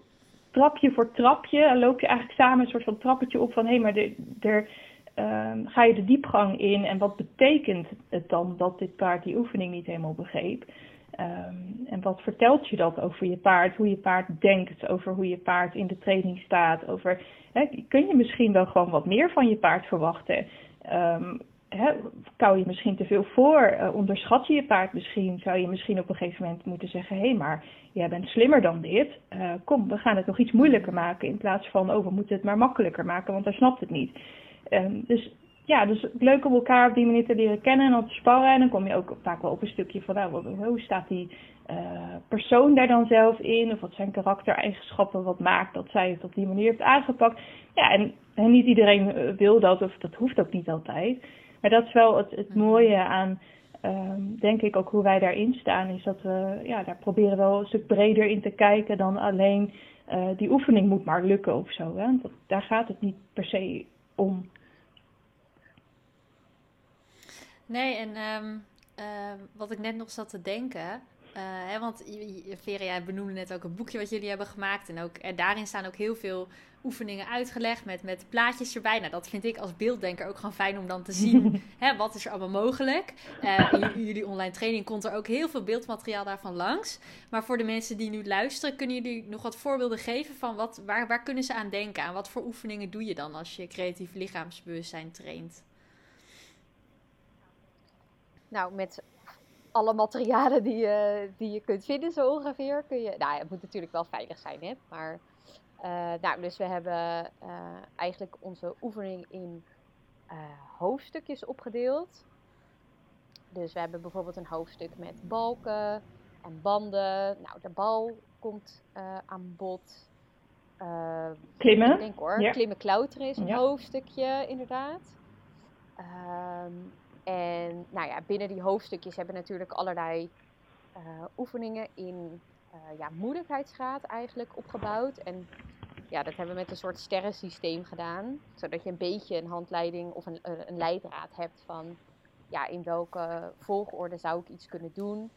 trapje voor trapje, loop je eigenlijk samen een soort van trappetje op van hé, hey, maar er, um, ga je de diepgang in en wat betekent het dan dat dit paard die oefening niet helemaal begreep? Um, en wat vertelt je dat over je paard, hoe je paard denkt, over hoe je paard in de training staat, over, kun je misschien wel gewoon wat meer van je paard verwachten? Um, kou je misschien te veel voor, uh, onderschat je je paard misschien, zou je misschien op een gegeven moment moeten zeggen, hé, hey, maar jij bent slimmer dan dit, uh, kom, we gaan het nog iets moeilijker maken in plaats van, oh, we moeten het maar makkelijker maken, want hij snapt het niet. Um, dus ja, dus leuk om elkaar op die manier te leren kennen en op te sparren. En dan kom je ook vaak wel op een stukje van, nou, hoe staat die uh, persoon daar dan zelf in? Of wat zijn karaktereigenschappen, wat maakt dat zij het op die manier heeft aangepakt? Ja, en, en niet iedereen wil dat, of dat hoeft ook niet altijd. Maar dat is wel het, het mooie aan, um, denk ik ook hoe wij daarin staan, is dat we ja, daar proberen wel een stuk breder in te kijken dan alleen uh, die oefening moet maar lukken of zo. Hè? Dat, daar gaat het niet per se om. Nee, en um, uh, wat ik net nog zat te denken. Uh, hè, want Vera, jij benoemde net ook een boekje wat jullie hebben gemaakt. En, ook, en daarin staan ook heel veel oefeningen uitgelegd met, met plaatjes erbij. Nou, dat vind ik als beelddenker ook gewoon fijn om dan te zien. hè, wat is er allemaal mogelijk? Uh, in jullie online training komt er ook heel veel beeldmateriaal daarvan langs. Maar voor de mensen die nu luisteren, kunnen jullie nog wat voorbeelden geven van wat, waar, waar kunnen ze aan denken? Aan wat voor oefeningen doe je dan als je creatief lichaamsbewustzijn traint? Nou, met alle materialen die je, die je kunt vinden, zo ongeveer, kun je. Nou, het moet natuurlijk wel veilig zijn, hè? Maar uh, nou, dus we hebben uh, eigenlijk onze oefening in uh, hoofdstukjes opgedeeld. Dus we hebben bijvoorbeeld een hoofdstuk met balken en banden. Nou, de bal komt aan bod. klimmen. Ik denk hoor, ja. klimmen klauteren is een ja. hoofdstukje inderdaad. Um, en nou ja, binnen die hoofdstukjes hebben natuurlijk allerlei oefeningen in uh, ja, moeilijkheidsgraad eigenlijk opgebouwd. En ja, dat hebben we met een soort sterrensysteem gedaan. Zodat je een beetje een handleiding of een, eh, een leidraad hebt van ja, in welke volgorde zou ik iets kunnen doen.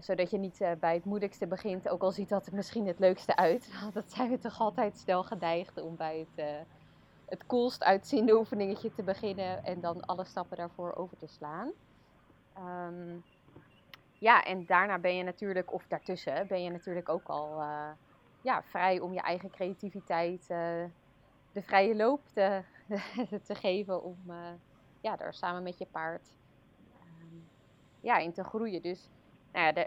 Zodat je niet bij het moeilijkste begint, ook al ziet dat er misschien het leukste uit. dat zijn we toch altijd snel geneigd om bij het, het coolst uitziende oefeningetje te beginnen en dan alle stappen daarvoor over te slaan. Um, ja, en daarna ben je natuurlijk, of daartussen, ben je natuurlijk ook al ja, vrij om je eigen creativiteit uh, de vrije loop te, te geven om uh, ja, daar samen met je paard um, ja, in te groeien. Dus nou ja,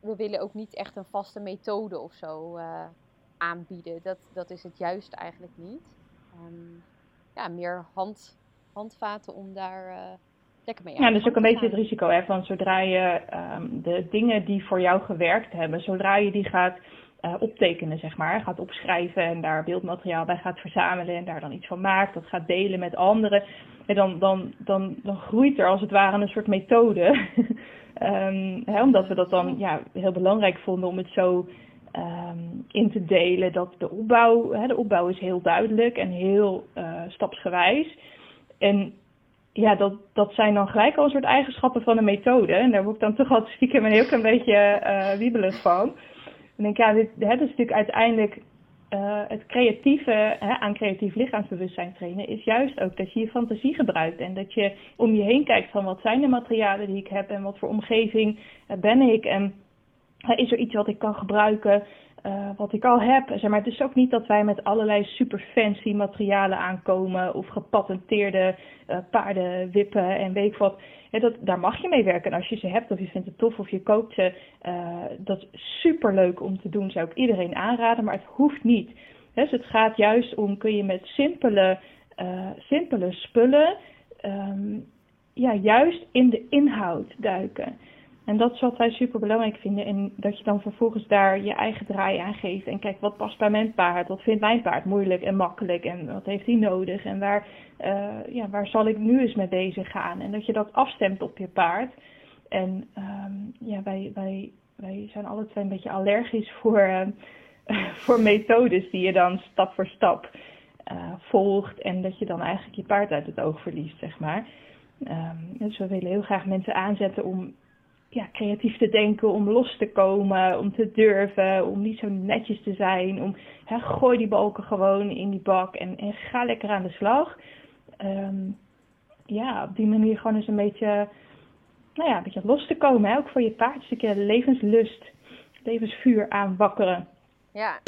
we willen ook niet echt een vaste methode of zo aanbieden. Dat, dat is het juist eigenlijk niet. Um, ja, meer hand, handvaten om daar lekker mee aan Ja, dat is ook een beetje het risico hè, van zodra je um, de dingen die voor jou gewerkt hebben, zodra je die gaat uh, optekenen, zeg maar. Gaat opschrijven en daar beeldmateriaal bij gaat verzamelen en daar dan iets van maakt. Dat gaat delen met anderen. En dan, dan, dan, dan groeit er als het ware een soort methode. um, hè, omdat we dat dan ja, heel belangrijk vonden om het zo um, in te delen. Dat de opbouw, hè, de opbouw is heel duidelijk en heel uh, stapsgewijs. En ja, dat, dat zijn dan gelijk al een soort eigenschappen van een methode. En daar word ik dan toch altijd stiekem een heel klein beetje uh, wiebelig van. En denk, ja, dit, hè, is natuurlijk uiteindelijk uh, het creatieve hè, aan creatief lichaamsbewustzijn trainen, is juist ook dat je je fantasie gebruikt. En dat je om je heen kijkt van wat zijn de materialen die ik heb en wat voor omgeving ben ik. En is er iets wat ik kan gebruiken, wat ik al heb. Zeg maar, het is ook niet dat wij met allerlei super fancy materialen aankomen of gepatenteerde paardenwippen en weet ik wat dat, daar mag je mee werken. En als je ze hebt of je vindt het tof of je koopt ze, uh, dat is super leuk om te doen. Zou ik iedereen aanraden, maar het hoeft niet. Dus het gaat juist om, kun je met simpele, simpele spullen um, ja, juist in de inhoud duiken. En dat wat wij super belangrijk vinden. En dat je dan vervolgens daar je eigen draai aan geeft. En kijk, wat past bij mijn paard? Wat vindt mijn paard moeilijk en makkelijk? En wat heeft hij nodig? En waar, uh, ja, waar zal ik nu eens mee bezig gaan? En dat je dat afstemt op je paard. En ehm, ja, wij, wij, wij zijn alle twee een beetje allergisch voor, uh, voor methodes die je dan stap voor stap uh, volgt. En dat je dan eigenlijk je paard uit het oog verliest, zeg maar. Um, dus we willen heel graag mensen aanzetten om ja, creatief te denken, om los te komen, om te durven, om niet zo netjes te zijn. Om, hè, gooi die balken gewoon in die bak en, en ga lekker aan de slag. Um, ja, op die manier gewoon eens een beetje, nou ja, een beetje los te komen. Hè? Ook voor je paard, een stukje levenslust, levensvuur aanwakkeren. Ja,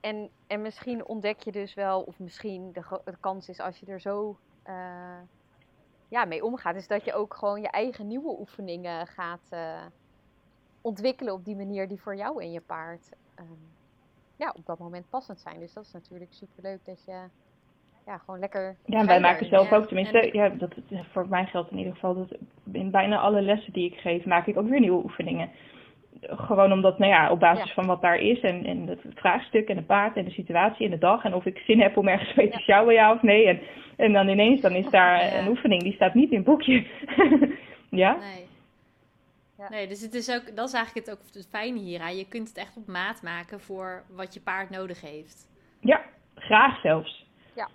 en, en misschien ontdek je dus wel, of misschien de, kans is als je er zo uh, ja, mee omgaat, is dat je ook gewoon je eigen nieuwe oefeningen gaat uh, ontwikkelen op die manier die voor jou en je paard um, ja, op dat moment passend zijn. Dus dat is natuurlijk super leuk dat je ja, gewoon lekker. Ja, wij maken zelf ook, tenminste, ja, dat, voor mij geldt in ieder geval dat in bijna alle lessen die ik geef, maak ik ook weer nieuwe oefeningen. Gewoon omdat, nou ja, op basis van wat daar is en, en het vraagstuk en de paard en de situatie en de dag en of ik zin heb om ergens mee te sjouwen, ja of nee. En, en dan ineens, dan is daar een oefening, die staat niet in het boekje. ja? Nee. Ja. Nee, dus het is ook, dat is eigenlijk het ook het fijne hieraan. Je kunt het echt op maat maken voor wat je paard nodig heeft. Ja, graag zelfs. Ja.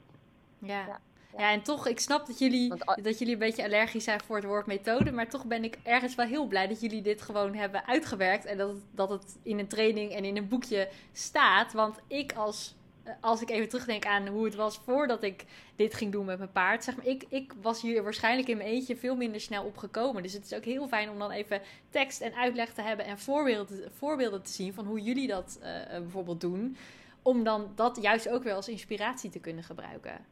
ja. Ja, en toch, ik snap dat jullie, dat jullie een beetje allergisch zijn voor het woord methode. Maar toch ben ik ergens wel heel blij dat jullie dit gewoon hebben uitgewerkt. En dat het, dat het in een training en in een boekje staat. Want ik als, als ik even terugdenk aan hoe het was voordat ik dit ging doen met mijn paard. Zeg maar, ik, ik was hier waarschijnlijk in mijn eentje veel minder snel opgekomen. Dus het is ook heel fijn om dan even tekst en uitleg te hebben. En voorbeelden, voorbeelden te zien van hoe jullie dat uh, bijvoorbeeld doen. Om dan dat juist ook wel als inspiratie te kunnen gebruiken.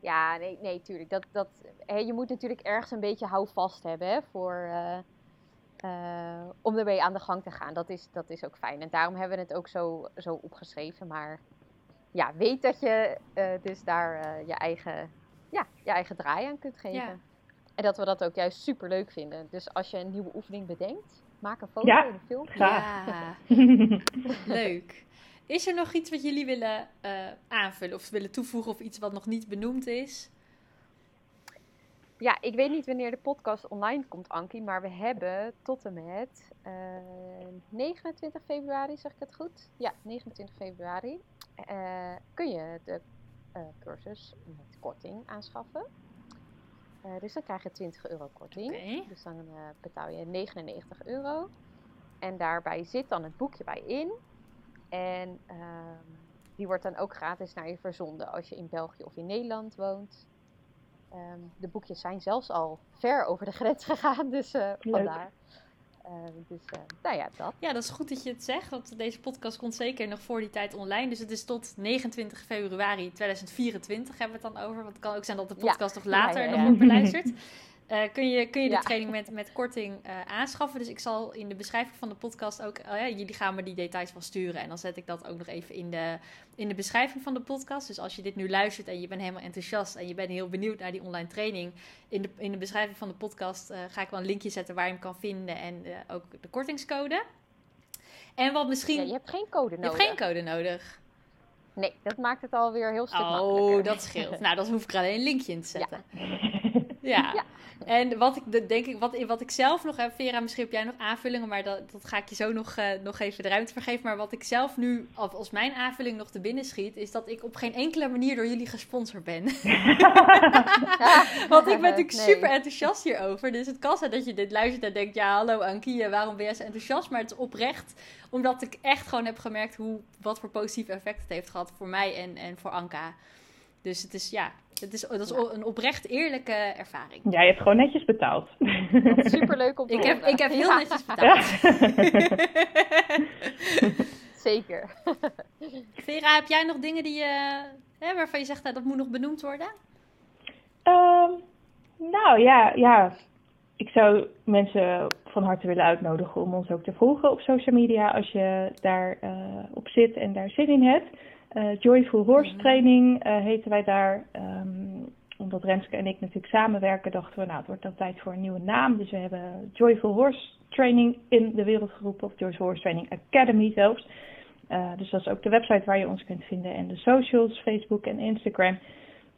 Ja, nee, nee, tuurlijk. Dat, dat, hè, je moet natuurlijk ergens een beetje houvast hebben hè, voor, uh, uh, om ermee aan de gang te gaan. Dat is, dat is ook fijn. En daarom hebben we het ook zo, zo opgeschreven. Maar ja, weet dat je uh, dus daar je, eigen, ja, je eigen draai aan kunt geven. Ja. En dat we dat ook juist super leuk vinden. Dus als je een nieuwe oefening bedenkt, maak een foto ja, en een filmpje. Ja, leuk. Is er nog iets wat jullie willen uh, aanvullen of willen toevoegen of iets wat nog niet benoemd is? Ja, ik weet niet wanneer de podcast online komt, Ankie, maar we hebben tot en met uh, 29 februari, zeg ik het goed? Ja, 29 februari uh, kun je de cursus met korting aanschaffen. dus dan krijg je 20 euro korting. Okay. Dus dan betaal je 99 euro. En daarbij zit dan het boekje bij in. En um, die wordt dan ook gratis naar je verzonden als je in België of in Nederland woont. Um, de boekjes zijn zelfs al ver over de grens gegaan, dus uh, vandaar. Uh, dus uh, nou ja, dat. Ja, dat is goed dat je het zegt, want deze podcast komt zeker nog voor die tijd online. Dus het is tot 29 februari 2024 hebben we het dan over. Want het kan ook zijn dat de podcast ja. nog later ja, ja, nog wordt beluisterd. Uh, kun je, kun je de ja. training met, met korting uh, aanschaffen. Dus ik zal in de beschrijving van de podcast ook... Uh, jullie gaan me die details wel sturen. En dan zet ik dat ook nog even in de, in de beschrijving van de podcast. Dus als je dit nu luistert en je bent helemaal enthousiast... en je bent heel benieuwd naar die online training... in de, in de beschrijving van de podcast ga ik wel een linkje zetten... waar je hem kan vinden en ook de kortingscode. En wat misschien... Ja, je hebt geen code nodig. Je hebt geen code nodig. Nee, dat maakt het alweer heel stuk oh, makkelijker. Oh, dat scheelt. nou, dan hoef ik er alleen een linkje in te zetten. Ja. ja. En wat ik denk ik, wat, wat ik zelf nog heb, Vera, misschien heb jij nog aanvullingen, maar dat, dat ga ik je zo nog, uh, nog even de ruimte voor geven. Maar wat ik zelf nu, als mijn aanvulling nog te binnen schiet, is dat ik op geen enkele manier door jullie gesponsord ben. Want ik ben natuurlijk nee. super enthousiast hierover. Dus het kan zijn dat je dit luistert en denkt, ja hallo Ankie, waarom ben jij zo enthousiast? Maar het is oprecht, omdat ik echt gewoon heb gemerkt hoe, wat voor positief effect het heeft gehad voor mij en, en voor Anka. Dus het is, ja, het is, dat is een oprecht eerlijke ervaring. Ja, je hebt gewoon netjes betaald. Superleuk om te ik heb, ik heb heel ja. netjes betaald. Zeker. Vera, heb jij nog dingen die je, hè, waarvan je zegt dat dat moet nog benoemd worden? Um, nou ja, ja, ik zou mensen van harte willen uitnodigen om ons ook te volgen op social media als je daar uh, op zit en daar zin in hebt. Uh, Joyful Horse. Training uh, heten wij daar. Um, omdat Renske en ik natuurlijk samenwerken, dachten we, nou, het wordt dan tijd voor een nieuwe naam. Dus we hebben Joyful Horse Training in de wereld geroepen, of Joyful Horse Training Academy zelfs. Uh, dus dat is ook de website waar je ons kunt vinden en de socials, Facebook en Instagram.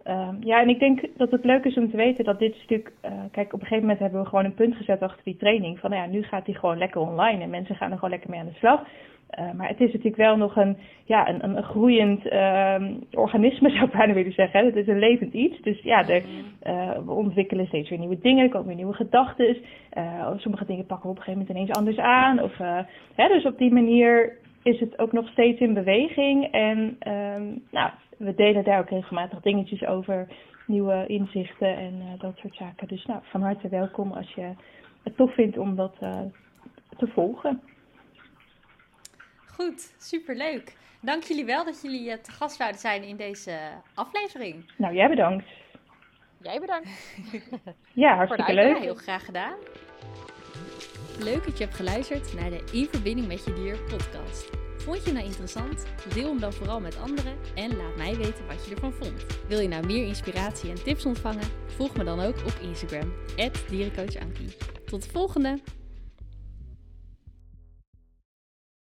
Ehm, ja, en ik denk dat het leuk is om te weten dat dit stuk. Kijk, op een gegeven moment hebben we gewoon een punt gezet achter die training. Van nou ja, nu gaat die gewoon lekker online en mensen gaan er gewoon lekker mee aan de slag. Uh, maar het is natuurlijk wel nog een, ja, een, een groeiend uh, organisme, zou ik bijna willen zeggen. Het is een levend iets. Dus ja, uh, we ontwikkelen steeds weer nieuwe dingen, er komen weer nieuwe gedachten. sommige dingen pakken we op een gegeven moment ineens anders aan. Of, hè, dus op die manier is het ook nog steeds in beweging. En um, nou, we delen daar ook regelmatig dingetjes over, nieuwe inzichten en dat soort zaken. Dus nou, van harte welkom als je het tof vindt om dat te volgen. Goed, superleuk. Dank jullie wel dat jullie uh, te gast zouden zijn in deze aflevering. Nou, jij bedankt. Jij bedankt. ja, hartstikke leuk. Heel graag gedaan. Leuk dat je hebt geluisterd naar de In Verbinding met Je Dier podcast. Vond je nou interessant? Deel hem dan vooral met anderen en laat mij weten wat je ervan vond. Wil je nou meer inspiratie en tips ontvangen? Volg me dan ook op Instagram, dierencoachankie. Tot de volgende!